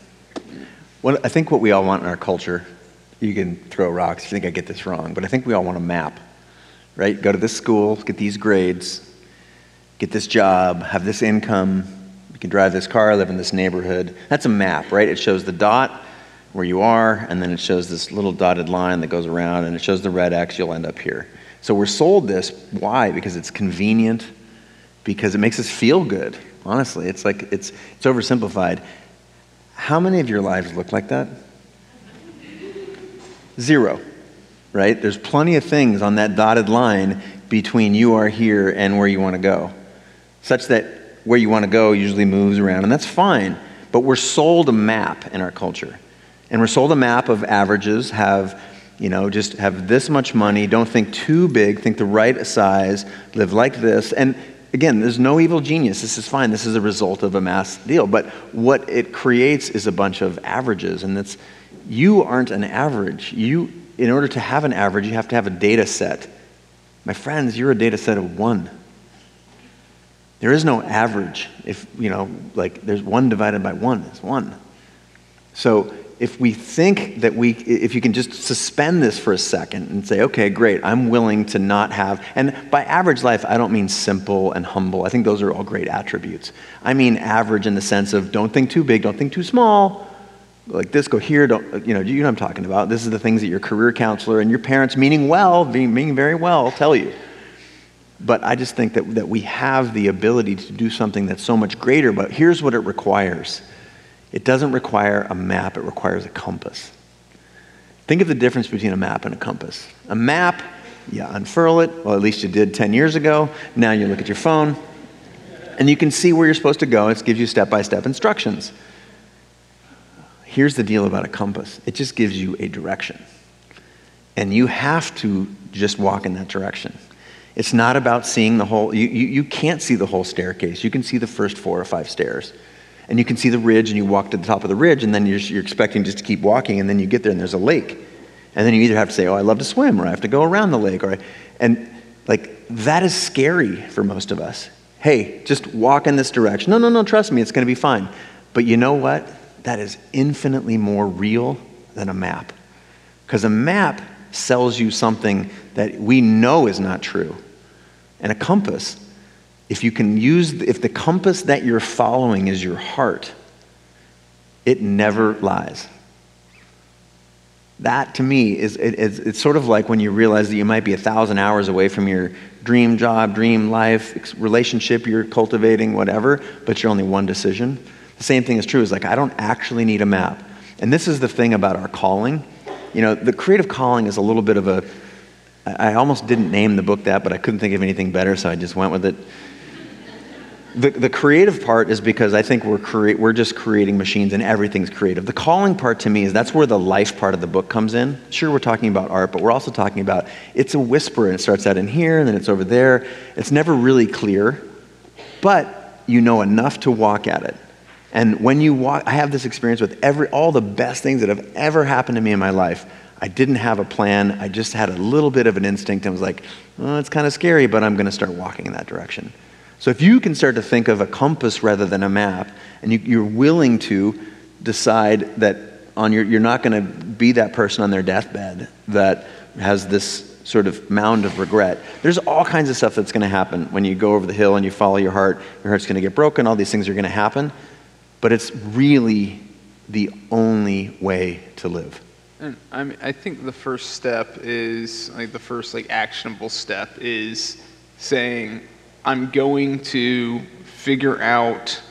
Well, I think what we all want in our culture, you can throw rocks you think I get this wrong, but I think we all want a map right? Go to this school, get these grades, get this job, have this income, you can drive this car, live in this neighborhood. That's a map, right? It shows the dot where you are, and then it shows this little dotted line that goes around, and it shows the red X, you'll end up here. So we're sold this. Why? Because it's convenient, because it makes us feel good. Honestly, it's like it's, it's oversimplified. How many of your lives look like that? Zero right? There's plenty of things on that dotted line between you are here and where you want to go, such that where you want to go usually moves around, and that's fine. But we're sold a map in our culture. And we're sold a map of averages, have, you know, just have this much money, don't think too big, think the right size, live like this. And again, there's no evil genius. This is fine. This is a result of a mass deal. But what it creates is a bunch of averages. And that's, you aren't an average. You, in order to have an average, you have to have a data set. My friends, you're a data set of one. There is no average. If, you know, like there's one divided by one, it's one. So if we think that we, if you can just suspend this for a second and say, okay, great, I'm willing to not have, and by average life, I don't mean simple and humble. I think those are all great attributes. I mean average in the sense of don't think too big, don't think too small, like this, go here, don't, you know, you know I'm talking about. This is the things that your career counselor and your parents, meaning well, being, meaning very well, tell you. But I just think that, that we have the ability to do something that's so much greater, but here's what it requires it doesn't require a map, it requires a compass. Think of the difference between a map and a compass. A map, you unfurl it, well, at least you did 10 years ago. Now you look at your phone, and you can see where you're supposed to go. It gives you step by step instructions. Here's the deal about a compass it just gives you a direction. And you have to just walk in that direction. It's not about seeing the whole, you, you, you, can't see the whole staircase. You can see the first four or five stairs. And you can see the ridge, and you walk to the top of the ridge, and then you're, you're expecting just to keep walking, and then you get there, and there's a lake. And then you either have to say, Oh, I love to swim, or I have to go around the lake. Or I, and like, that is scary for most of us. Hey, just walk in this direction. No, no, no, trust me, it's going to be fine. But you know what? That is infinitely more real than a map. Because a map sells you something that we know is not true. And a compass, if you can use, if the compass that you're following is your heart, it never lies. That to me is it, it's, it's sort of like when you realize that you might be a thousand hours away from your dream job, dream life, relationship you're cultivating, whatever, but you're only one decision. The same thing is true is like, I don't actually need a map. And this is the thing about our calling. You know, the creative calling is a little bit of a, I almost didn't name the book that, but I couldn't think of anything better, so I just went with it. The, the creative part is because I think we're, crea- we're just creating machines and everything's creative. The calling part to me is that's where the life part of the book comes in. Sure, we're talking about art, but we're also talking about it's a whisper and it starts out in here and then it's over there. It's never really clear, but you know enough to walk at it. And when you walk, I have this experience with every, all the best things that have ever happened to me in my life. I didn't have a plan. I just had a little bit of an instinct and was like, it's kind of scary, but I'm going to start walking in that direction. So if you can start to think of a compass rather than a map, and you, are willing to decide that on your, you're not going to be that person on their deathbed that has this sort of mound of regret. There's all kinds of stuff that's going to happen when you go over the hill and you follow your heart. Your heart's going to get broken. All these things are going to happen but it's really the only way to live. And I mean, I think the first step is like the first like actionable step is saying, I'm going to figure out.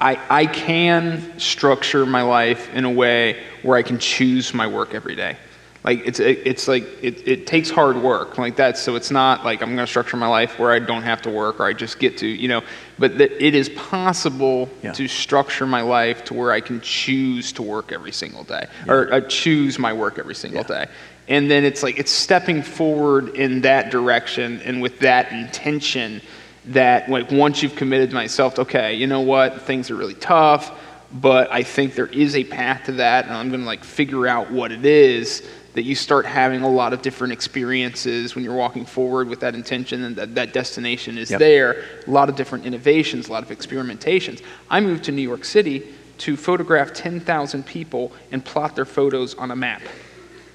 I, I can structure my life in a way where I can choose my work every day. Like it's it, it's like it, it takes hard work like that. So it's not like I'm going to structure my life where I don't have to work or I just get to you know. But that it is possible Yeah. to structure my life to where I can choose to work every single day or uh, choose my work every single Yeah. day. And then it's like it's stepping forward in that direction and with that intention that like once you've committed to myself, okay, you know what, things are really tough, but I think there is a path to that, and I'm gonna like figure out what it is. That you start having a lot of different experiences when you're walking forward with that intention, and that, that destination is Yep. there. A lot of different innovations, a lot of experimentations. I moved to New York City to photograph 10,000 people and plot their photos on a map.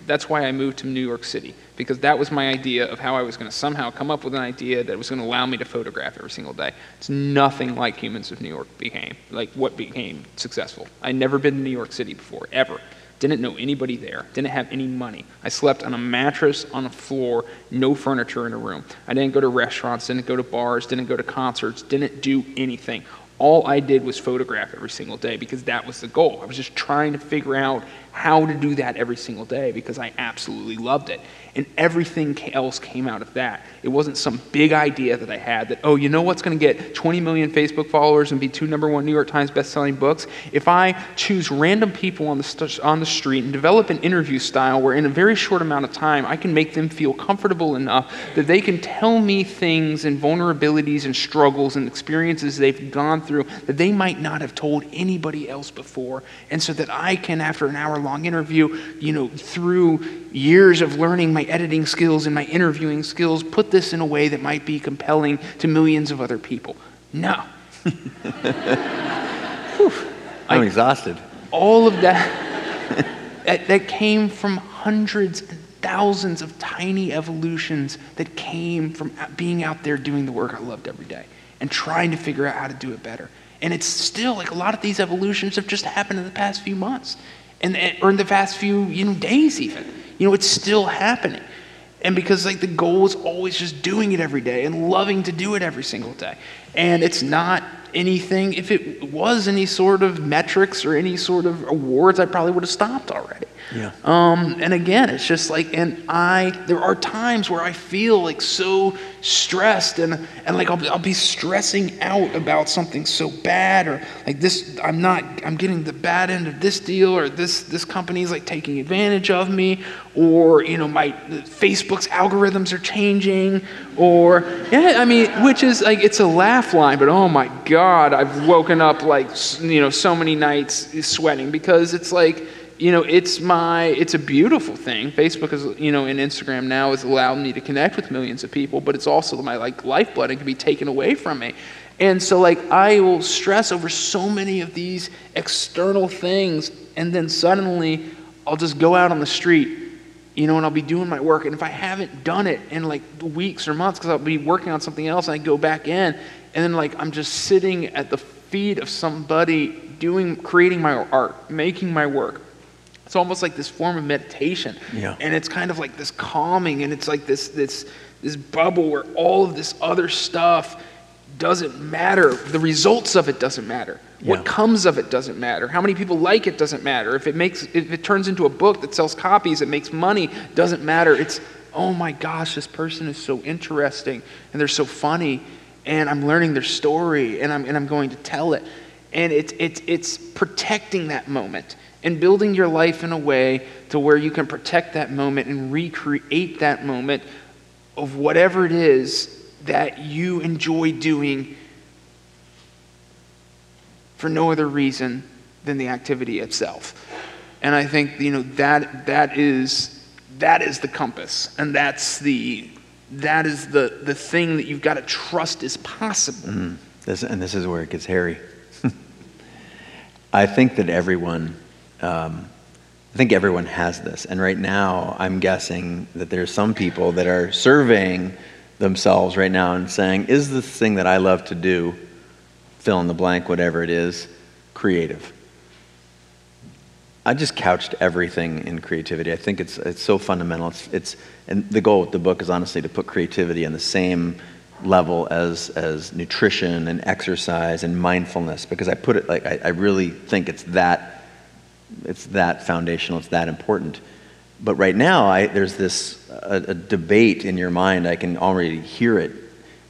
That's why I moved to New York City, because that was my idea of how I was going to somehow come up with an idea that was going to allow me to photograph every single day. It's nothing like Humans of New York became, like what became successful. I'd never been to New York City before, ever. Didn't know anybody there, didn't have any money. I slept on a mattress on a floor, no furniture in a room. I didn't go to restaurants, didn't go to bars, didn't go to concerts, didn't do anything. All I did was photograph every single day because that was the goal. I was just trying to figure out how to do that every single day because I absolutely loved it. And everything else came out of that. It wasn't some big idea that I had that, oh, you know what's going to get 20 million Facebook followers and be two number one New York Times bestselling books? If I choose random people on the, st- on the street and develop an interview style where in a very short amount of time I can make them feel comfortable enough that they can tell me things and vulnerabilities and struggles and experiences they've gone through that they might not have told anybody else before. And so that I can, after an hour long interview, you know, through years of learning my editing skills and my interviewing skills, put this in a way that might be compelling to millions of other people. No. I'm I- exhausted. all of that, that that came from hundreds and thousands of tiny evolutions that came from being out there doing the work I loved every day and trying to figure out how to do it better. And it's still like a lot of these evolutions have just happened in the past few months, and or in the past few you know days even. You know, it's still happening. And because like the goal is always just doing it every day and loving to do it every single day. And it's not anything, if it was any sort of metrics or any sort of awards, I probably would have stopped already. Yeah. Um, and again, it's just like, and I, there are times where I feel like so stressed and, and like I'll, be- I'll be stressing out about something so bad or like this, I'm not, I'm getting the bad end of this deal or this, this company's like taking advantage of me or, you know, my Facebook's algorithms are changing or, yeah, I mean, which is like, it's a laugh line, but oh my God, I've woken up like, you know, so many nights sweating because it's like, you know it's my it's a beautiful thing facebook is you know and instagram now has allowed me to connect with millions of people but it's also my like lifeblood and can be taken away from me and so like i will stress over so many of these external things and then suddenly i'll just go out on the street you know, and I'll be doing my work. And if I haven't done it in like weeks or months, because I'll be working on something else, and I go back in, and then like I'm just sitting at the feet of somebody doing, creating my art, making my work. It's almost like this form of meditation. Yeah. And it's kind of like this calming, and it's like this this this bubble where all of this other stuff doesn't matter. The results of it doesn't matter. What comes of it doesn't matter. How many people like it doesn't matter. If it makes if it turns into a book that sells copies, it makes money, doesn't matter. It's oh my gosh, this person is so interesting and they're so funny and I'm learning their story and I'm and I'm going to tell it. And it's it's it's protecting that moment and building your life in a way to where you can protect that moment and recreate that moment of whatever it is that you enjoy doing for no other reason than the activity itself. And I think you know that that is that is the compass, and that's the that is the the thing that you've got to trust is possible. Mm-hmm. This, and this is where it gets hairy. I think that everyone, um, I think everyone has this. And right now, I'm guessing that there's some people that are surveying themselves right now and saying, is this thing that I love to do, fill in the blank, whatever it is, creative? I just couched everything in creativity. I think it's it's so fundamental. It's it's and the goal with the book is honestly to put creativity on the same level as as nutrition and exercise and mindfulness because I put it like I, I really think it's that it's that foundational. It's that important. But right now, I, there's this a, a debate in your mind. I can already hear it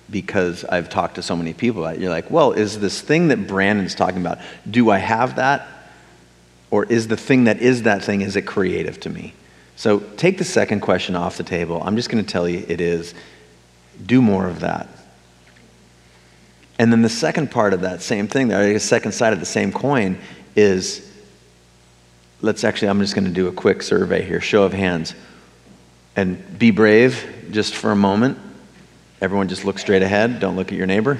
because I've talked to so many people about it. You're like, well, is this thing that Brandon's talking about, do I have that? Or is the thing that is that thing, is it creative to me? So take the second question off the table. I'm just going to tell you it is. Do more of that. And then the second part of that same thing, the second side of the same coin, is let's actually, I'm just going to do a quick survey here, show of hands. And be brave just for a moment. Everyone just look straight ahead, don't look at your neighbor.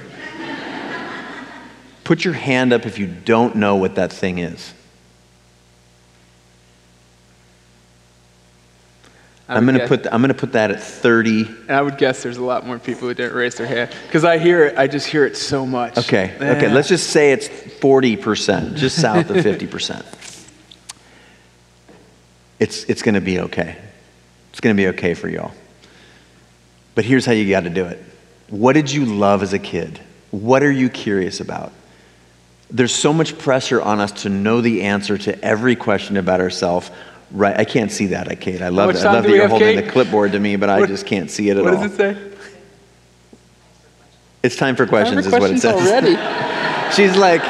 Put your hand up if you don't know what that thing is. I'm going to put I'm going to put that at 30. And I would guess there's a lot more people who didn't raise their hand because I hear it. I just hear it so much. Okay. Yeah. Okay. Let's just say it's 40 percent, just south of 50 percent. It's it's going to be okay. It's going to be okay for y'all. But here's how you got to do it. What did you love as a kid? What are you curious about? There's so much pressure on us to know the answer to every question about ourselves Right, I can't see that, Kate. I love, I love that you're holding Kate? the clipboard to me, but what, I just can't see it at what all. What does it say? It's time for questions, time for is what it says. Already. she's like,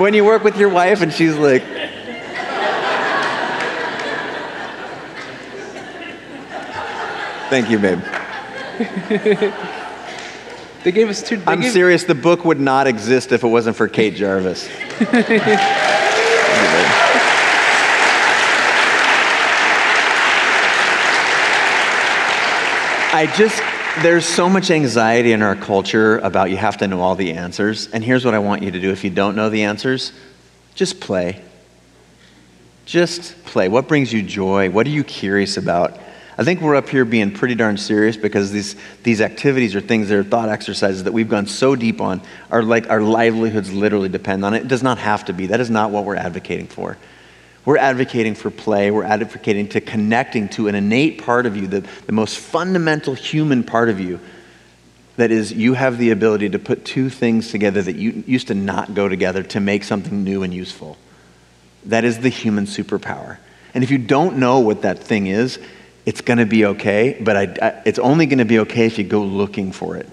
when you work with your wife, and she's like, Thank you, babe. they gave us two. I'm gave... serious. The book would not exist if it wasn't for Kate Jarvis. I just, there's so much anxiety in our culture about you have to know all the answers. And here's what I want you to do if you don't know the answers, just play. Just play. What brings you joy? What are you curious about? I think we're up here being pretty darn serious because these, these activities or things that are thought exercises that we've gone so deep on are like our livelihoods literally depend on it. It does not have to be. That is not what we're advocating for. We're advocating for play. We're advocating to connecting to an innate part of you, the, the most fundamental human part of you. That is, you have the ability to put two things together that you used to not go together to make something new and useful. That is the human superpower. And if you don't know what that thing is, it's going to be okay, but I, I, it's only going to be okay if you go looking for it.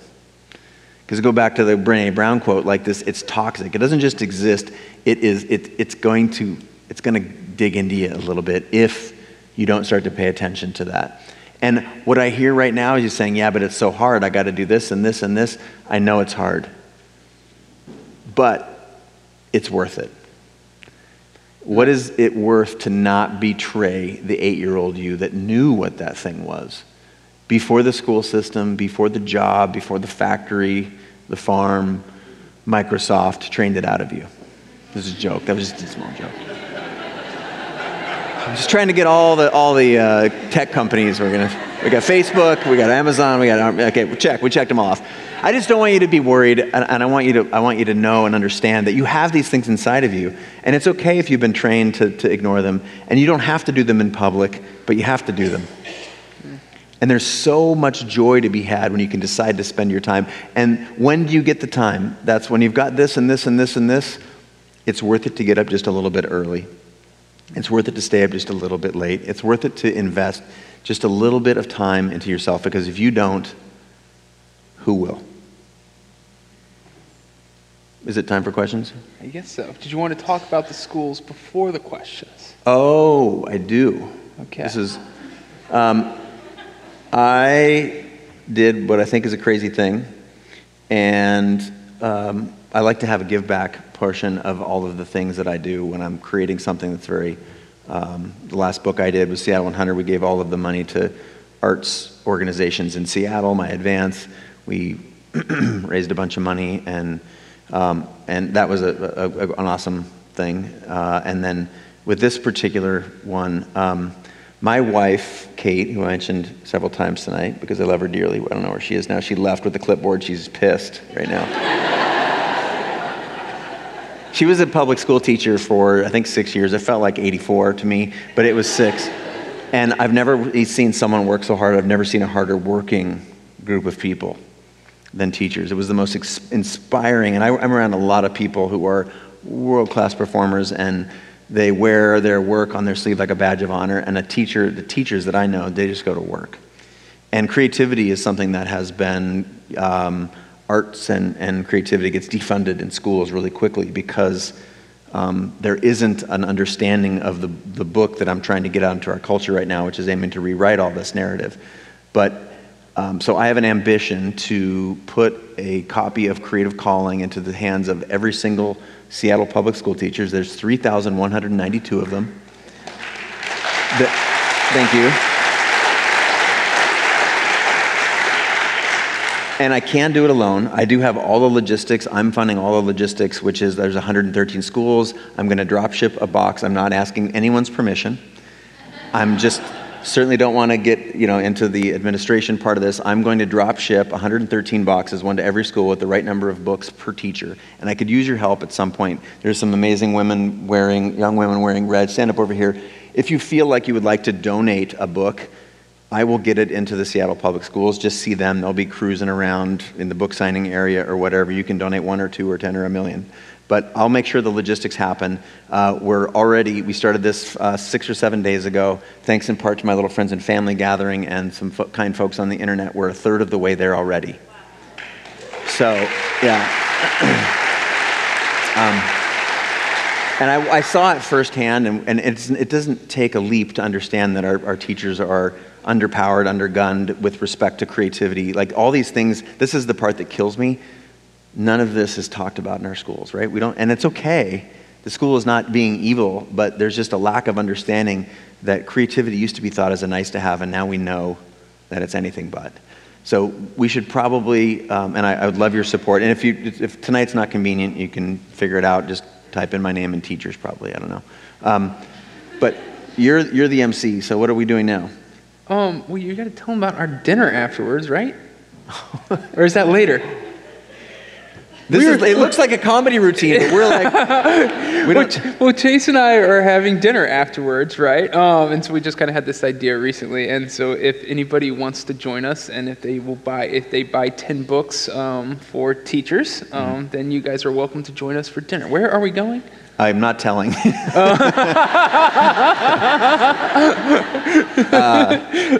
Because go back to the Brene Brown quote like this it's toxic. It doesn't just exist, it is, it, it's going to it's going to dig into you a little bit if you don't start to pay attention to that. And what I hear right now is you saying, Yeah, but it's so hard. I got to do this and this and this. I know it's hard. But it's worth it. What is it worth to not betray the eight year old you that knew what that thing was? Before the school system, before the job, before the factory, the farm, Microsoft trained it out of you. This is a joke. That was just a small joke. I'm just trying to get all the all the uh, tech companies. We're gonna we got Facebook, we got Amazon, we got okay. Check. We checked them off. I just don't want you to be worried, and, and I want you to I want you to know and understand that you have these things inside of you, and it's okay if you've been trained to, to ignore them, and you don't have to do them in public, but you have to do them. And there's so much joy to be had when you can decide to spend your time. And when do you get the time? That's when you've got this and this and this and this. It's worth it to get up just a little bit early. It's worth it to stay up just a little bit late. It's worth it to invest just a little bit of time into yourself because if you don't, who will? Is it time for questions? I guess so. Did you want to talk about the schools before the questions? Oh, I do. Okay. This is, um, I did what I think is a crazy thing, and um, I like to have a give back portion of all of the things that I do when I'm creating something that's very. Um, the last book I did was Seattle 100. We gave all of the money to arts organizations in Seattle. My advance, we raised a bunch of money, and um, and that was a, a, a, an awesome thing. Uh, and then with this particular one. Um, my wife, Kate, who I mentioned several times tonight because I love her dearly, I don't know where she is now. She left with the clipboard. She's pissed right now. she was a public school teacher for I think six years. It felt like 84 to me, but it was six. And I've never seen someone work so hard. I've never seen a harder working group of people than teachers. It was the most ex- inspiring. And I, I'm around a lot of people who are world class performers and they wear their work on their sleeve like a badge of honor. And a teacher, the teachers that I know, they just go to work. And creativity is something that has been, um, arts and, and creativity gets defunded in schools really quickly because um, there isn't an understanding of the, the book that I'm trying to get out into our culture right now, which is aiming to rewrite all this narrative. But um, so I have an ambition to put a copy of Creative Calling into the hands of every single Seattle public school teachers. There's 3,192 of them. The, thank you. And I can do it alone. I do have all the logistics. I'm funding all the logistics, which is there's 113 schools. I'm going to drop ship a box. I'm not asking anyone's permission. I'm just certainly don't want to get you know into the administration part of this. I'm going to drop ship 113 boxes, one to every school, with the right number of books per teacher. And I could use your help at some point. There's some amazing women wearing, young women wearing red. Stand up over here. If you feel like you would like to donate a book, I will get it into the Seattle Public Schools. Just see them. They'll be cruising around in the book signing area or whatever. You can donate one or two or ten or a million. But I'll make sure the logistics happen. Uh, we're already, we started this uh, six or seven days ago, thanks in part to my little friends and family gathering and some fo- kind folks on the internet. We're a third of the way there already. So, yeah. um, and I, I, saw it firsthand, and, and it doesn't take a leap to understand that our, our teachers are underpowered, undergunned with respect to creativity. Like all these things, this is the part that kills me. None of this is talked about in our schools, right? We don't, and it's okay. The school is not being evil, but there's just a lack of understanding that creativity used to be thought as a nice to have, and now we know that it's anything but. So we should probably, um, and I, I, would love your support. And if you, if tonight's not convenient, you can figure it out. Just type in my name and teachers, probably. I don't know. Um, but you're you're the MC. So what are we doing now? Um, well, you got to tell them about our dinner afterwards, right? or is that later? This is, it looks like a comedy routine, but we're like, we well, well, Chase and I are having dinner afterwards, right? Um, and so we just kind of had this idea recently. And so if anybody wants to join us, and if they will buy, if they buy ten books um, for teachers, um, mm-hmm. then you guys are welcome to join us for dinner. Where are we going? I'm not telling. uh,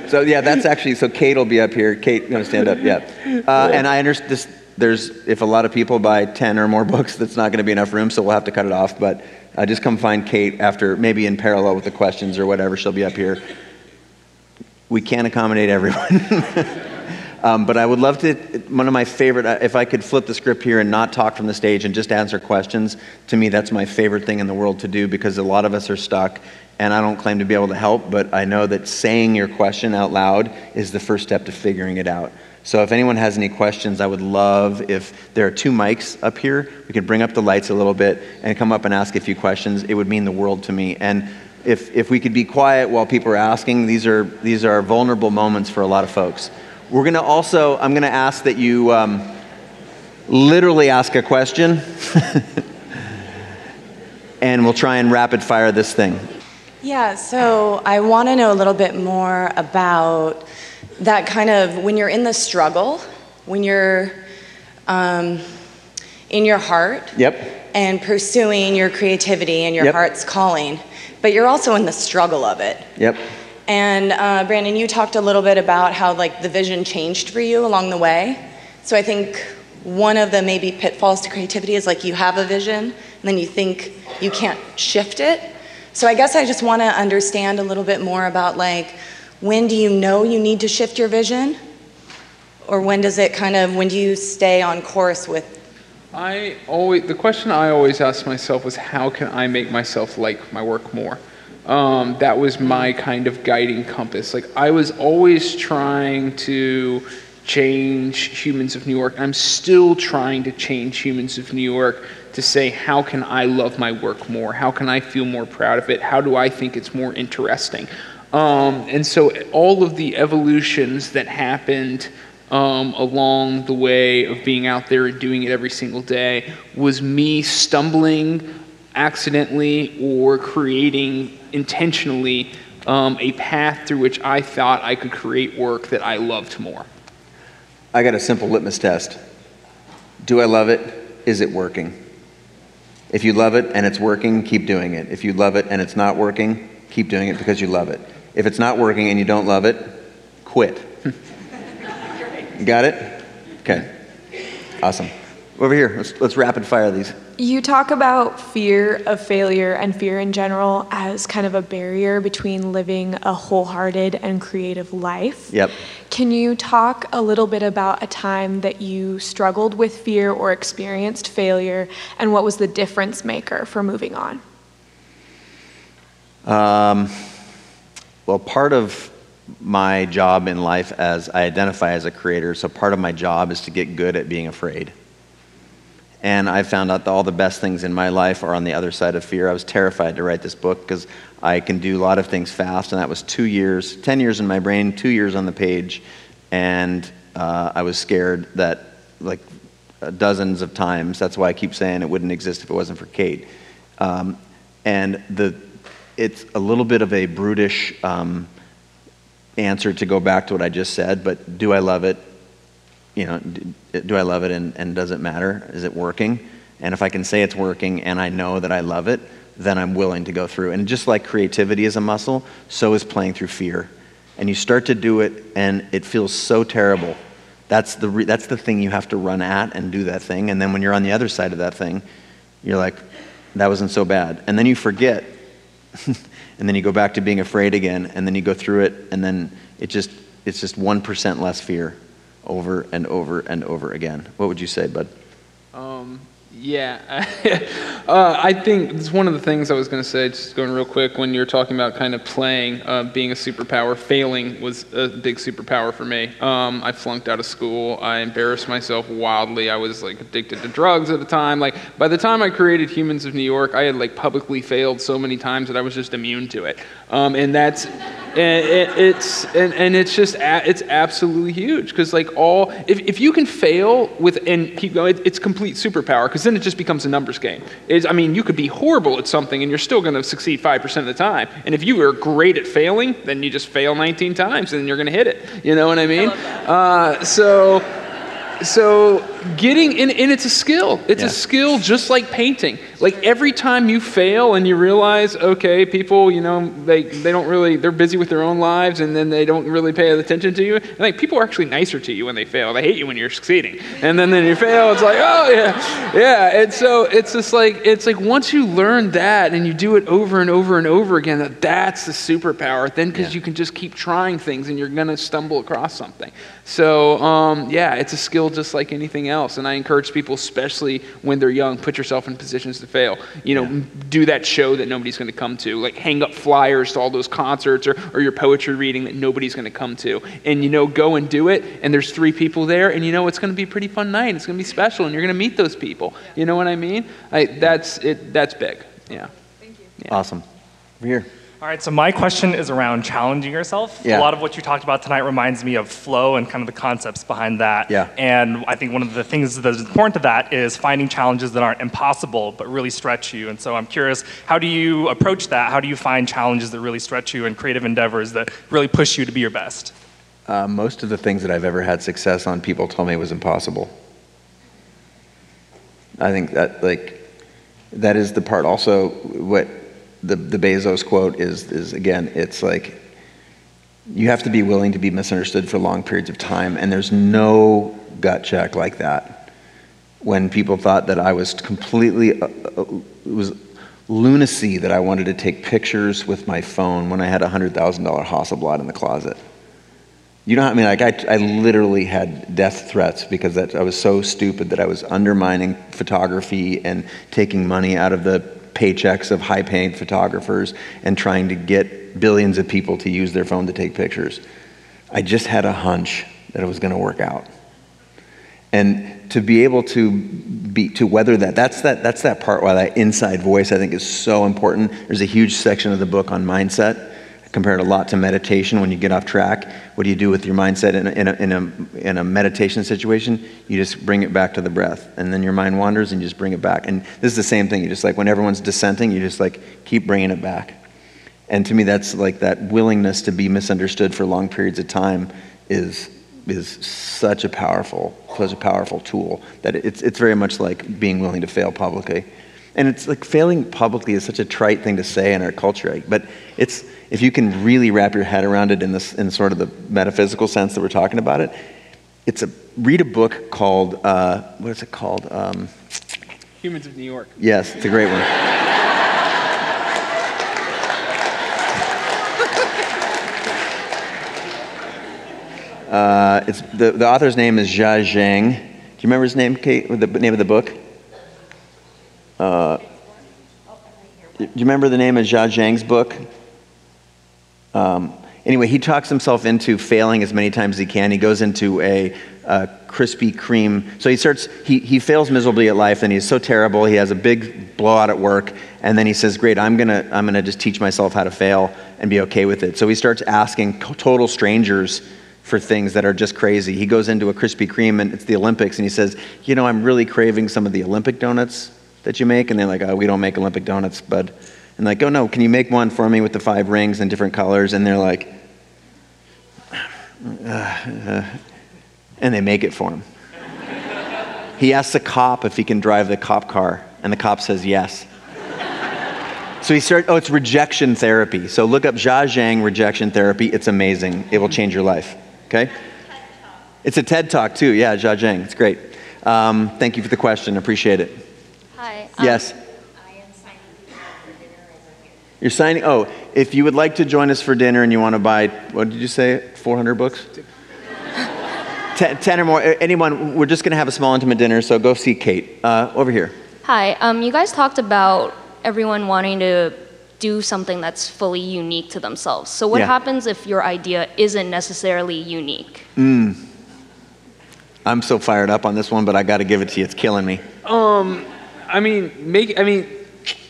so yeah, that's actually so. Kate will be up here. Kate, you want to stand up? Yeah. Uh, and I understand this. There's if a lot of people buy ten or more books, that's not going to be enough room, so we'll have to cut it off. But uh, just come find Kate after, maybe in parallel with the questions or whatever. She'll be up here. We can't accommodate everyone. Um, but I would love to, one of my favorite, uh, if I could flip the script here and not talk from the stage and just answer questions, to me, that's my favorite thing in the world to do because a lot of us are stuck. And I don't claim to be able to help, but I know that saying your question out loud is the first step to figuring it out. So if anyone has any questions, I would love if there are two mics up here, we could bring up the lights a little bit and come up and ask a few questions. It would mean the world to me. And if, if we could be quiet while people are asking, these are, these are vulnerable moments for a lot of folks. We're going to also, I'm going to ask that you um, literally ask a question, and we'll try and rapid fire this thing. Yeah, so I want to know a little bit more about that kind of when you're in the struggle, when you're um, in your heart. Yep. And pursuing your creativity and your yep. heart's calling, but you're also in the struggle of it. Yep. And uh, Brandon, you talked a little bit about how like the vision changed for you along the way. So I think one of the maybe pitfalls to creativity is like you have a vision and then you think you can't shift it. So I guess I just want to understand a little bit more about like when do you know you need to shift your vision? Or when does it kind of when do you stay on course with I always the question I always ask myself was how can I make myself like my work more? Um, that was my kind of guiding compass. Like I was always trying to change humans of New York. I'm still trying to change humans of New York to say, how can I love my work more? How can I feel more proud of it? How do I think it's more interesting? Um, and so all of the evolutions that happened um, along the way of being out there and doing it every single day was me stumbling accidentally or creating intentionally um, a path through which I thought I could create work that I loved more. I got a simple litmus test. Do I love it? Is it working? If you love it and it's working, keep doing it. If you love it and it's not working, keep doing it because you love it. If it's not working and you don't love it, quit. Got it? Okay. Awesome. Over here, let's, let's rapid fire these. You talk about fear of failure and fear in general as kind of a barrier between living a wholehearted and creative life. Yep. Can you talk a little bit about a time that you struggled with fear or experienced failure and what was the difference maker for moving on? Um, well, part of my job in life as I identify as a creator, so part of my job is to get good at being afraid. And I found out that all the best things in my life are on the other side of fear. I was terrified to write this book because I can do a lot of things fast, and that was two years, 10 years in my brain, two years on the page. And uh, I was scared that, like, uh, dozens of times. That's why I keep saying it wouldn't exist if it wasn't for Kate. Um, and the, it's a little bit of a brutish um, answer to go back to what I just said, but do I love it? you know, do I love it and, and does it matter? Is it working? And if I can say it's working and I know that I love it, then I'm willing to go through. And just like creativity is a muscle, so is playing through fear. And you start to do it and it feels so terrible. That's the, re- that's the thing you have to run at and do that thing. And then when you're on the other side of that thing, you're like, that wasn't so bad. And then you forget. and then you go back to being afraid again. And then you go through it. And then it just, it's just 1% less fear over and over and over again. What would you say, bud? Um, yeah, uh, I think it's one of the things I was going to say, just going real quick, when you're talking about kind of playing, uh, being a superpower, failing was a big superpower for me. Um, I flunked out of school. I embarrassed myself wildly. I was like addicted to drugs at the time. Like by the time I created Humans of New York, I had like publicly failed so many times that I was just immune to it. Um, and that's and it, it's and, and it's just a, it's absolutely huge because like all if, if you can fail with and keep going it, it's complete superpower because then it just becomes a numbers game. It's, i mean you could be horrible at something and you're still going to succeed 5% of the time. And if you are great at failing then you just fail 19 times and then you're going to hit it. You know what i mean? Uh, so so getting and, and it's a skill. It's yeah. a skill just like painting like every time you fail and you realize okay people you know they, they don't really they're busy with their own lives and then they don't really pay attention to you and like people are actually nicer to you when they fail. They hate you when you're succeeding. And then then you fail it's like oh yeah. Yeah and so it's just like it's like once you learn that and you do it over and over and over again that that's the superpower. Then because yeah. you can just keep trying things and you're gonna stumble across something. So um, yeah it's a skill just like anything else. And i encourage people especially when they're young put yourself in positions to fail. You know, yeah. do that show that nobody's going to come to. Like hang up flyers to all those concerts or, or your poetry reading that nobody's going to come to. And, you know, go and do it. And there's three people there. And, you know, it's going to be a pretty fun night. It's going to be special. And you're going to meet those people. You know what I mean? I, that's, it, that's big. Yeah. Thank you. Yeah. Awesome. Over here. All right, so my question is around challenging yourself. Yeah. A lot of what you talked about tonight reminds me of flow and kind of the concepts behind that. Yeah. And I think one of the things that is important to that is finding challenges that aren't impossible but really stretch you. And so I'm curious, how do you approach that? How do you find challenges that really stretch you and creative endeavors that really push you to be your best? Uh, most of the things that I've ever had success on, people told me it was impossible. I think that like that is the part. Also, what the, the Bezos quote is, is again, it's like you have to be willing to be misunderstood for long periods of time, and there's no gut check like that. When people thought that I was completely, uh, uh, it was lunacy that I wanted to take pictures with my phone when I had a $100,000 Hasselblad in the closet. You know what I mean? Like, I, I literally had death threats because that, I was so stupid that I was undermining photography and taking money out of the paychecks of high paying photographers and trying to get billions of people to use their phone to take pictures. I just had a hunch that it was going to work out. And to be able to be to weather that, that's that that's that part why that inside voice I think is so important. There's a huge section of the book on mindset. Compare it a lot to meditation when you get off track. What do you do with your mindset in a, in a, in a, in a meditation situation? You just bring it back to the breath. And then your mind wanders and you just bring it back. And this is the same thing. You just like, when everyone's dissenting, you just like keep bringing it back. And to me, that's like that willingness to be misunderstood for long periods of time is, is such a powerful, such a powerful tool that it's, it's very much like being willing to fail publicly. And it's like failing publicly is such a trite thing to say in our culture, but it's if you can really wrap your head around it in this in sort of the metaphysical sense that we're talking about it. It's a read a book called uh, what is it called? Um, Humans of New York. Yes, it's a great one. Uh, it's the, the author's name is Jia Jiang. Do you remember his name, Kate? The name of the book? Uh, do you remember the name of Jia Jiang's book? Um, anyway, he talks himself into failing as many times as he can. He goes into a, a Krispy Kreme. So he starts, he, he fails miserably at life and he's so terrible. He has a big blowout at work. And then he says, Great, I'm going to I'm to just teach myself how to fail and be okay with it. So he starts asking total strangers for things that are just crazy. He goes into a Krispy Kreme and it's the Olympics and he says, You know, I'm really craving some of the Olympic donuts that you make? And they're like, oh, we don't make Olympic donuts, bud. And like, oh no, can you make one for me with the five rings and different colors? And they're like, uh, uh, and they make it for him. he asks the cop if he can drive the cop car, and the cop says yes. So he started, oh, it's rejection therapy. So look up Jia Jiang rejection therapy. It's amazing. It will change your life. Okay? It's a TED talk too. Yeah, Jia Jiang. It's great. Um, thank you for the question. Appreciate it. Hi. Um, yes. You're signing. Oh, if you would like to join us for dinner and you want to buy, what did you say? 400 books? ten, 10, or more. Anyone? We're just going to have a small intimate dinner, so go see Kate uh, over here. Hi. Um, you guys talked about everyone wanting to do something that's fully unique to themselves. So what yeah. happens if your idea isn't necessarily unique? Mm. I'm so fired up on this one, but I got to give it to you. It's killing me. Um. I mean, make. I mean,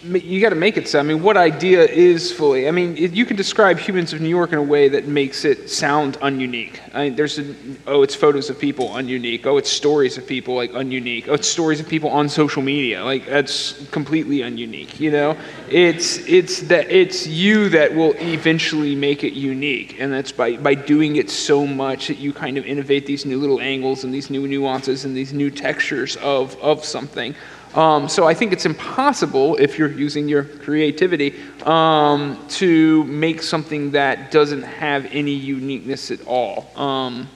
you got to make it so. I mean, what idea is fully? I mean, you can describe Humans of New York in a way that makes it sound ununique. I mean, there's a, oh, it's photos of people ununique. Oh, it's stories of people like ununique. Oh, it's stories of people on social media. Like that's completely ununique. You know, it's it's that it's you that will eventually make it unique, and that's by by doing it so much that you kind of innovate these new little angles and these new nuances and these new textures of of something. Um, so I think it's impossible, if you're using your creativity, um, to make something that doesn't have any uniqueness at all. Um,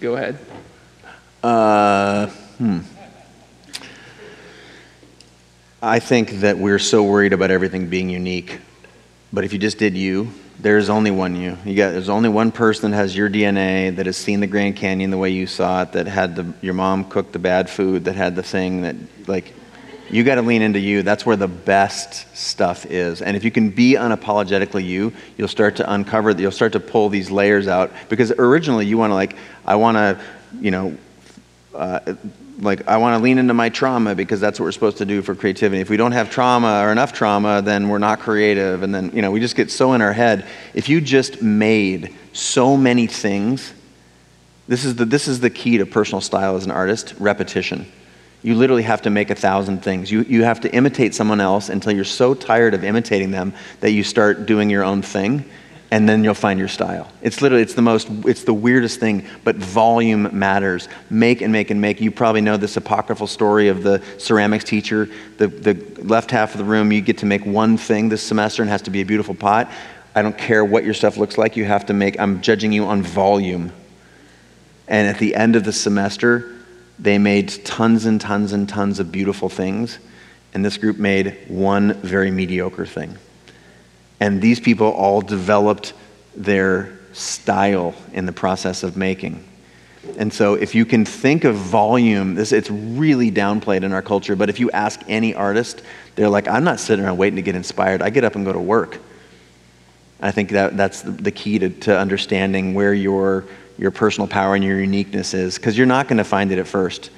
go ahead. Uh, hmm. I think that we're so worried about everything being unique. But if you just did you, there's only one you. You got there's only one person that has your DNA that has seen the Grand Canyon the way you saw it, that had the, your mom cook the bad food, that had the thing that like you got to lean into you. That's where the best stuff is. And if you can be unapologetically you, you'll start to uncover, you'll start to pull these layers out. Because originally you want to like, I want to, you know, uh, like I want to lean into my trauma because that's what we're supposed to do for creativity. If we don't have trauma or enough trauma, then we're not creative. And then, you know, we just get so in our head. If you just made so many things, this is the, this is the key to personal style as an artist repetition. You literally have to make a thousand things. You, you have to imitate someone else until you're so tired of imitating them that you start doing your own thing and then you'll find your style. It's literally, it's the most, it's the weirdest thing, but volume matters. Make and make and make. You probably know this apocryphal story of the ceramics teacher. The, the left half of the room, you get to make one thing this semester and has to be a beautiful pot. I don't care what your stuff looks like, you have to make, I'm judging you on volume. And at the end of the semester, they made tons and tons and tons of beautiful things. And this group made one very mediocre thing. And these people all developed their style in the process of making. And so, if you can think of volume, this, it's really downplayed in our culture, but if you ask any artist, they're like, I'm not sitting around waiting to get inspired. I get up and go to work. I think that, that's the, key to, to understanding where your, your personal power and your uniqueness is, because you're not going to find it at first.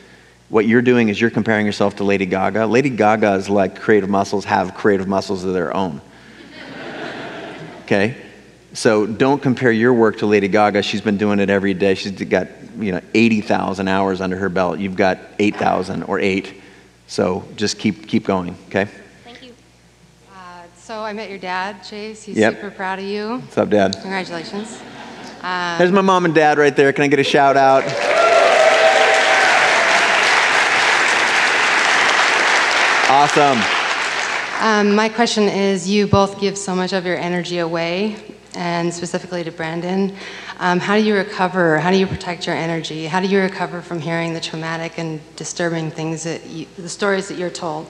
What you're doing is you're comparing yourself to Lady Gaga. Lady Gaga is like creative muscles have creative muscles of their own. Okay? So don't compare your work to Lady Gaga. She's been doing it every day. She's got, you know, 80,000 hours under her belt. You've got 8,000 or 8. So just keep keep going, okay? Thank you. Uh, so I met your dad, Chase. He's Yep. super proud of you. What's up, Dad? Congratulations. There's my mom and dad right there. Can I get a shout out? Awesome. Um, my question is you both give so much of your energy away, and specifically to Brandon. Um, how do you recover? How do you protect your energy? How do you recover from hearing the traumatic and disturbing things that you, the stories that you're told?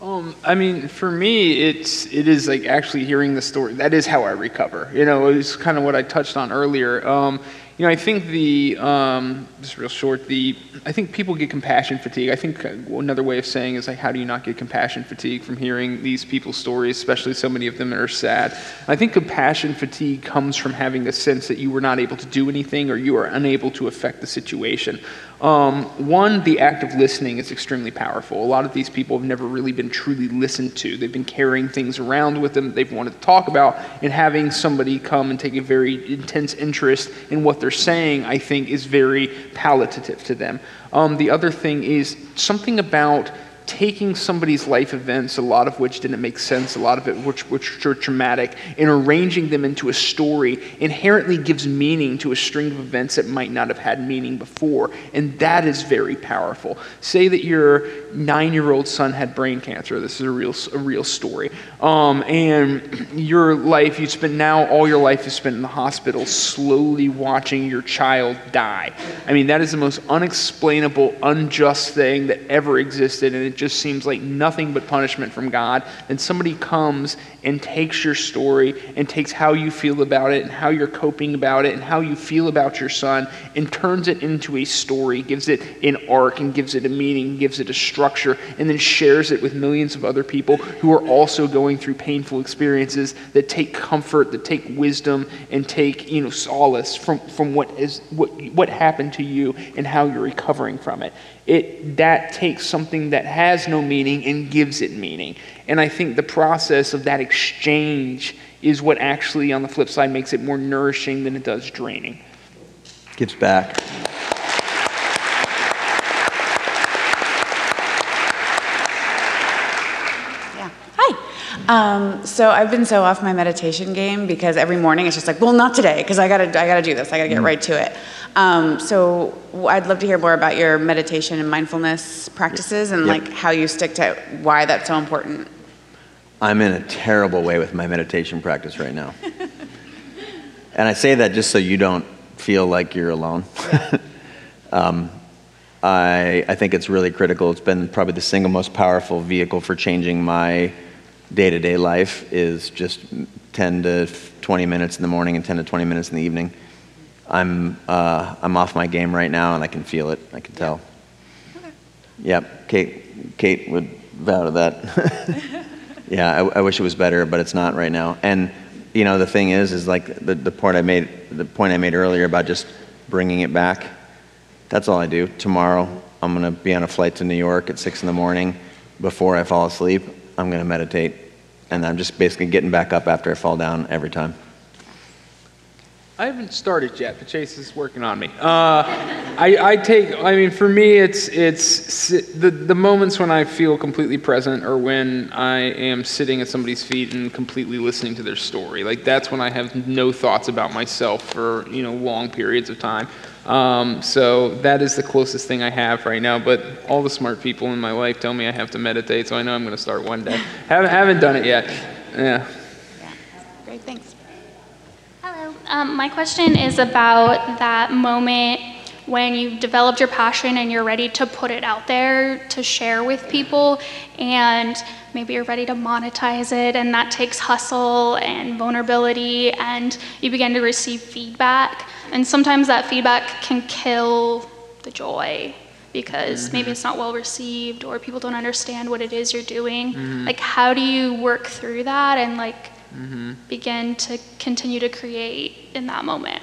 Um, I mean, for me, it's it is like actually hearing the story. That is how I recover. You know, it's kind of what I touched on earlier. Um, you know, I think the um, just real short. The I think people get compassion fatigue. I think uh, another way of saying is like, how do you not get compassion fatigue from hearing these people's stories, especially so many of them that are sad? I think compassion fatigue comes from having a sense that you were not able to do anything or you are unable to affect the situation. Um, one, the act of listening is extremely powerful. A lot of these people have never really been truly listened to. They've been carrying things around with them they've wanted to talk about, and having somebody come and take a very intense interest in what they're saying, I think, is very palliative to them. Um, the other thing is something about taking somebody's life events, a lot of which didn't make sense, a lot of it which, which were traumatic, and arranging them into a story inherently gives meaning to a string of events that might not have had meaning before. And that is very powerful. Say that your nine year old son had brain cancer. This is a real, a real story. Um, and your life, you spent now, all your life is spent in the hospital slowly watching your child die. I mean, that is the most unexplainable, unjust thing that ever existed. And it just seems like nothing but punishment from God. And somebody comes and takes your story and takes how you feel about it and how you're coping about it and how you feel about your son and turns it into a story, gives it an arc and gives it a meaning, gives it a structure, and then shares it with millions of other people who are also going through painful experiences that take comfort, that take wisdom, and take you know solace from, from what is what what happened to you and how you're recovering from it. It that takes something that has no meaning and gives it meaning. And I think the process of that exchange is what actually, on the flip side, makes it more nourishing than it does draining. Gives back. Yeah. Hi. Um, so I've been so off my meditation game because every morning it's just like, well, not today, because I gotta, I gotta do this. I gotta get right to it. Um, so I'd love to hear more about your meditation and mindfulness practices and Yep. like how you stick to why that's so important. I'm in a terrible way with my meditation practice right now. and I say that just so you don't feel like you're alone. um, I, I think it's really critical. It's been probably the single most powerful vehicle for changing my day-to-day life is just 10 to 20 minutes in the morning and 10 to 20 minutes in the evening. I'm, uh, I'm off my game right now, and I can feel it. I can tell. Yep, Kate, Kate would vow to that. yeah, I, I wish it was better, but it's not right now. And you know, the thing is, is like the, the point I made, the point I made earlier about just bringing it back. That's all I do. Tomorrow, I'm gonna be on a flight to New York at six in the morning. Before I fall asleep, I'm gonna meditate, and I'm just basically getting back up after I fall down every time. I haven't started yet, but Chase is working on me. Uh, I, I take, I mean, for me, it's it's the the moments when I feel completely present, or when I am sitting at somebody's feet and completely listening to their story. Like that's when I have no thoughts about myself for you know long periods of time. Um, so that is the closest thing I have right now. But all the smart people in my life tell me I have to meditate, so I know I'm going to start one day. haven't haven't done it yet. Yeah. Great, thanks. Hello. Um, my question is about that moment when you've developed your passion and you're ready to put it out there to share with people, and maybe you're ready to monetize it, and that takes hustle and vulnerability, and you begin to receive feedback. And sometimes that feedback can kill the joy because maybe it's not well received or people don't understand what it is you're doing. Like, how do you work through that and, like, begin to continue to create in that moment?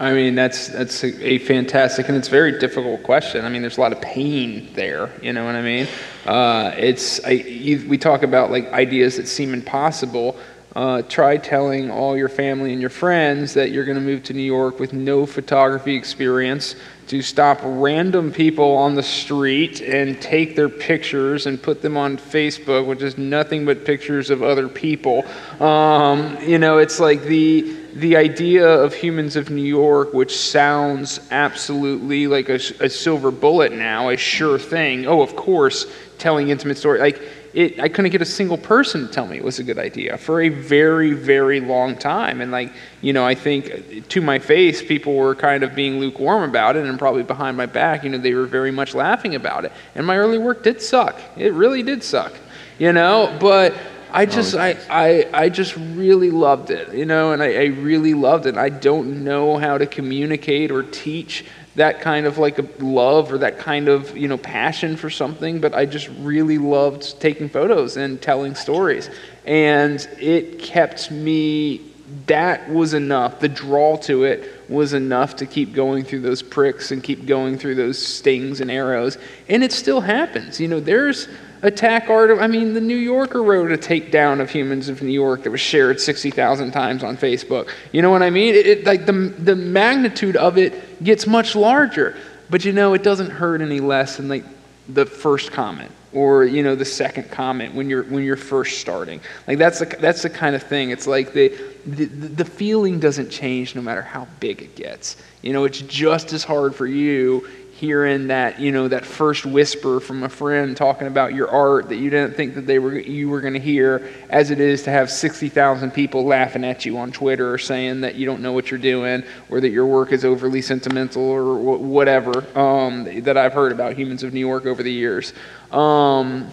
I mean, that's that's a, a fantastic and it's a very difficult question. I mean, there's a lot of pain there. You know what I mean? Uh, it's I, you, we talk about like ideas that seem impossible. Uh, try telling all your family and your friends that you're going to move to New York with no photography experience, to stop random people on the street and take their pictures and put them on Facebook, which is nothing but pictures of other people. Um, you know, it's like the the idea of humans of New York, which sounds absolutely like a, a silver bullet now, a sure thing. Oh, of course, telling intimate stories. Like it, I couldn't get a single person to tell me it was a good idea for a very, very long time. And like, you know, I think uh, to my face, people were kind of being lukewarm about it, and probably behind my back, you know, they were very much laughing about it. And my early work did suck. It really did suck, you know. But I oh, just, I, I, I just really loved it, you know, and I, I really loved it. I don't know how to communicate or teach that kind of like a love or that kind of you know passion for something but i just really loved taking photos and telling stories. And it kept me that was enough the draw to it was enough to keep going through those pricks and keep going through those stings and arrows. And it still happens you know there's attack art. I mean, the New Yorker wrote a takedown of Humans of New York that was shared 60,000 times on Facebook. You know what I mean? It, it, like the, the magnitude of it gets much larger. But you know, it doesn't hurt any less than like the first comment or you know the second comment when you're when you're first starting. Like that's the that's the kind of thing. It's like the the, the feeling doesn't change no matter how big it gets. You know, it's just as hard for you hearing that you know that first whisper from a friend talking about your art that you didn't think that they were you were going to hear as it is to have 60,000 people laughing at you on Twitter or saying that you don't know what you're doing or that your work is overly sentimental or whatever um, that I've heard about humans of New York over the years. Um,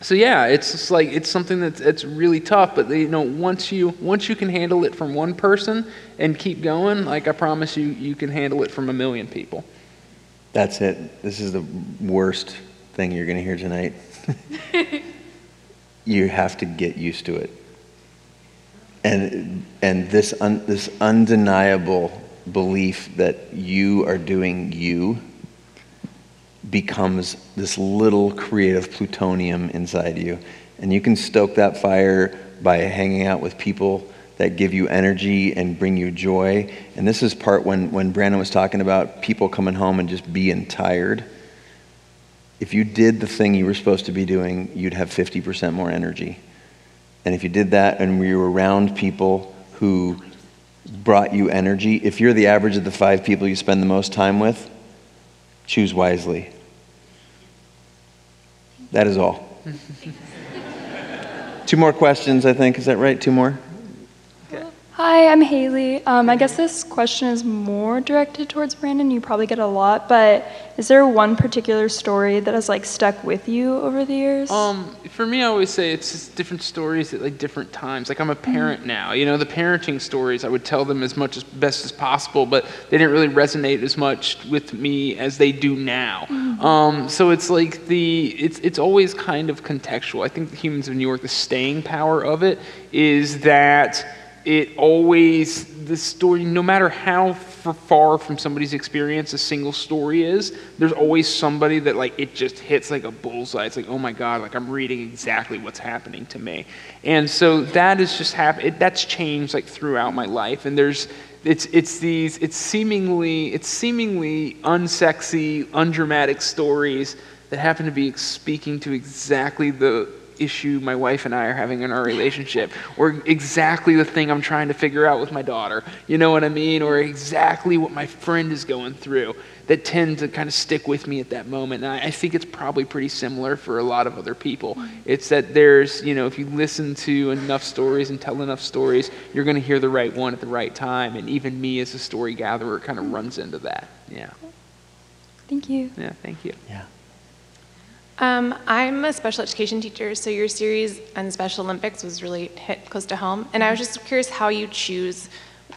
so yeah, it's just like it's something that's it's really tough. But you know, once you once you can handle it from one person and keep going, like I promise you, you can handle it from a million people. That's it. This is the worst thing you're going to hear tonight. you have to get used to it. And, and this, un, this undeniable belief that you are doing you becomes this little creative plutonium inside you. And you can stoke that fire by hanging out with people that give you energy and bring you joy. And this is part when, when Brandon was talking about people coming home and just being tired. If you did the thing you were supposed to be doing, you'd have 50% more energy. And if you did that and you were around people who brought you energy, if you're the average of the five people you spend the most time with, choose wisely. That is all. Two more questions, I think. Is that right? Two more? Hi, I'm Haley. Um, I guess this question is more directed towards Brandon. You probably get a lot, but is there one particular story that has like stuck with you over the years? Um, for me, I always say it's just different stories at like different times. Like I'm a parent mm-hmm. now. You know, the parenting stories I would tell them as much as best as possible, but they didn't really resonate as much with me as they do now. Mm-hmm. Um, so it's like the it's it's always kind of contextual. I think the Humans of New York, the staying power of it is that it always the story no matter how far from somebody's experience a single story is there's always somebody that like it just hits like a bullseye. It's like oh my god like i'm reading exactly what's happening to me. And so that is just happened that's changed like throughout my life. And there's it's it's these it's seemingly it's seemingly unsexy undramatic stories that happen to be speaking to exactly the issue my wife and I are having in our relationship, or exactly the thing I'm trying to figure out with my daughter, you know what I mean? Or exactly what my friend is going through that tend to kind of stick with me at that moment. And I, I think it's probably pretty similar for a lot of other people. It's that there's, you know, if you listen to enough stories and tell enough stories, you're going to hear the right one at the right time. And even me as a story gatherer kind of runs into that. Yeah. Thank you. Yeah, thank you. Yeah. Um, I'm a special education teacher, so your series on Special Olympics was really hit close to home. And I was just curious how you choose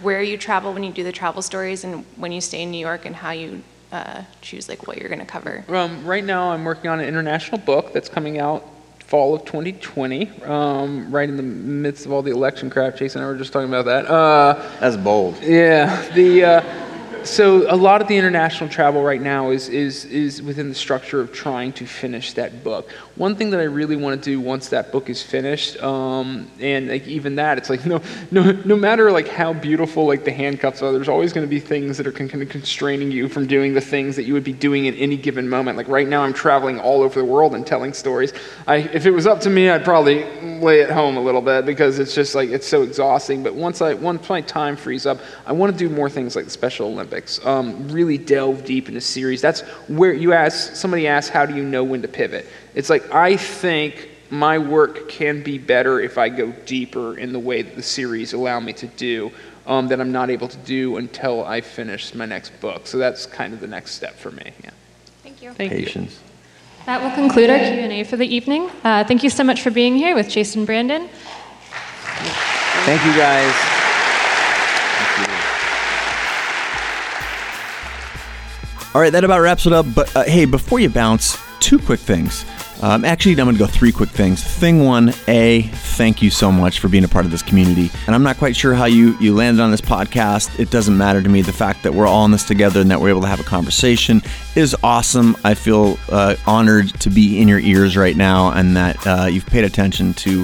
where you travel when you do the travel stories and when you stay in New York and how you uh, choose like what you're going to cover. Um, right now, I'm working on an international book that's coming out fall of 2020, um, right in the midst of all the election crap. Jason and I were just talking about that. Uh, that's bold. Yeah. The. Uh, so a lot of the international travel right now is, is, is within the structure of trying to finish that book. One thing that I really want to do once that book is finished, um, and like even that, it's like no, no, no matter like how beautiful like the handcuffs are, there's always going to be things that are kind of constraining you from doing the things that you would be doing in any given moment. Like right now, I'm traveling all over the world and telling stories. I, if it was up to me, I'd probably lay at home a little bit because it's just like it's so exhausting. But once I once my time frees up, I want to do more things like the Special Olympics. Um, really delve deep in into series. That's where you ask somebody asks, how do you know when to pivot? It's like I think my work can be better if I go deeper in the way that the series allow me to do. Um, that I'm not able to do until I finish my next book. So that's kind of the next step for me. Yeah. Thank you. Thank Patience. you. That will conclude our Q&A for the evening. Uh, thank you so much for being here with Jason Brandon. Thank you, guys. All right, that about wraps it up. But uh, hey, before you bounce, two quick things. Um, actually, I'm going to go three quick things. Thing one, A, thank you so much for being a part of this community. And I'm not quite sure how you, you landed on this podcast. It doesn't matter to me. The fact that we're all in this together and that we're able to have a conversation is awesome. I feel uh, honored to be in your ears right now and that uh, you've paid attention to